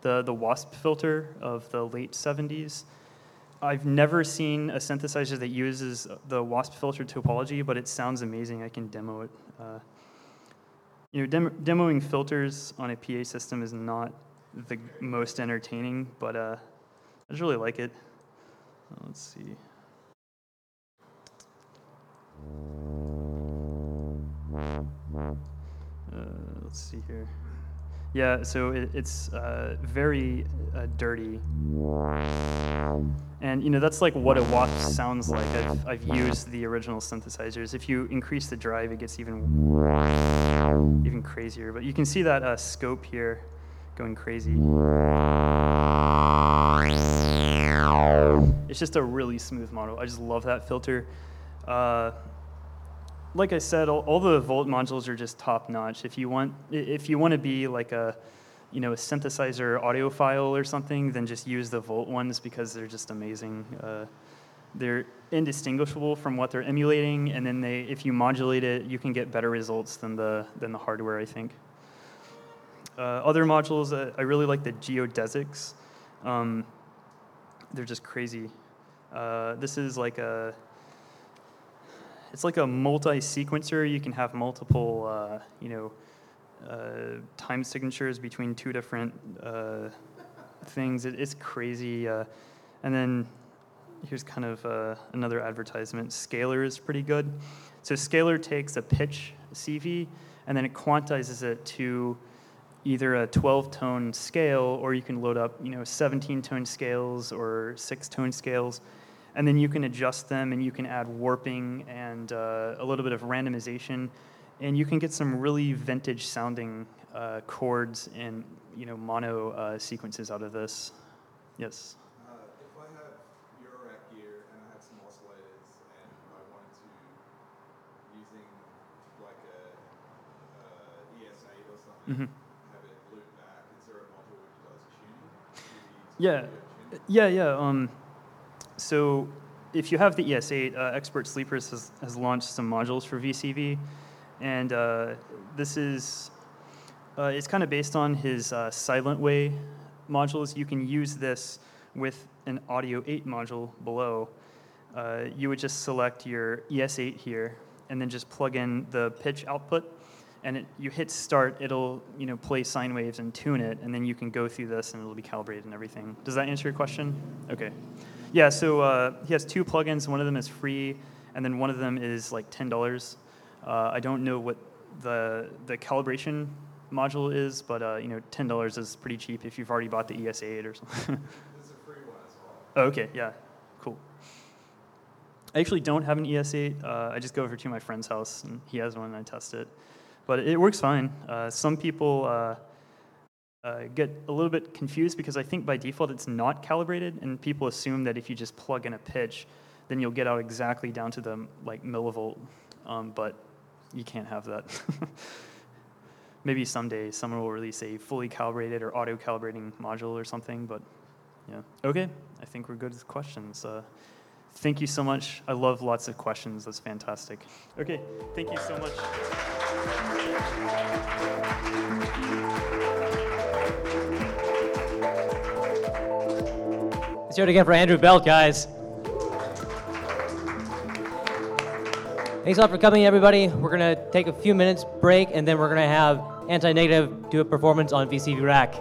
the the WASP filter of the late 70s. I've never seen a synthesizer that uses the WASP filter topology, but it sounds amazing. I can demo it. Uh, you know, dem- demoing filters on a PA system is not the most entertaining, but uh, I just really like it. Uh, let's see. Uh, let's see here. Yeah, so it, it's uh, very uh, dirty. And you know that's like what a Wasp sounds like. I've, I've used the original synthesizers. If you increase the drive, it gets even even crazier. But you can see that uh, scope here going crazy. It's just a really smooth model. I just love that filter. Uh, like I said, all, all the Vult modules are just top notch. If you want, if you want to be like a, you know, a synthesizer audiophile or something, then just use the Vult ones because they're just amazing. Uh, they're indistinguishable from what they're emulating, and then they, if you modulate it, you can get better results than the than the hardware. I think. Uh, other modules, uh, I really like the geodesics. Um, they're just crazy. Uh, this is like a it's like a multi-sequencer. You can have multiple, uh, you know, uh, time signatures between two different uh, things. It, it's crazy. Uh, and then here's kind of uh, another advertisement. Scalar is pretty good. So Scalar takes a pitch CV and then it quantizes it to either a 12-tone scale or you can load up, you know, 17-tone scales or six-tone scales and then you can adjust them and you can add warping and uh, a little bit of randomization and you can get some really vintage sounding uh, chords and you know mono uh, sequences out of this yes Uh, if I had Eurorack gear and I had some oscillators and I wanted to, using like a uh, ES8 or something, Mhm. have it loop back, is there a module which does tuning? Do you Yeah. yeah yeah um, so if you have the es8 uh, expert sleepers has, has launched some modules for vcv and uh, this is uh, it's kind of based on his uh, silent way modules. You can use this with an audio 8 module below. Uh, you would just select your es8 here and then just plug in the pitch output and it, you hit start it'll you know play sine waves and tune it and then you can go through this and it'll be calibrated and everything. Does that answer your question? Okay yeah so uh, he has two plugins one of them is free and then one of them is like $10 uh, i don't know what the the calibration module is but uh, you know $10 is pretty cheap if you've already bought the es8 or something There's a free one as well. Oh, okay, yeah, cool. I actually don't have an ES8. Uh, I just go over to my friend's house and he has one and I test it. But it works fine. Uh, some people uh, get a little bit confused because I think by default it's not calibrated and people assume that if you just plug in a pitch, then you'll get out exactly down to the like millivolt. Um, but you can't have that. Maybe someday someone will release a fully calibrated or auto calibrating module or something, but yeah. Okay. I think we're good with questions. Uh, thank you so much. I love lots of questions. That's fantastic. Okay. Thank you so much. It again for Andrew Belt, guys. Thanks a lot for coming, everybody. We're going to take a few minutes break, and then we're going to have Anti Negative do a performance on VCV Rack.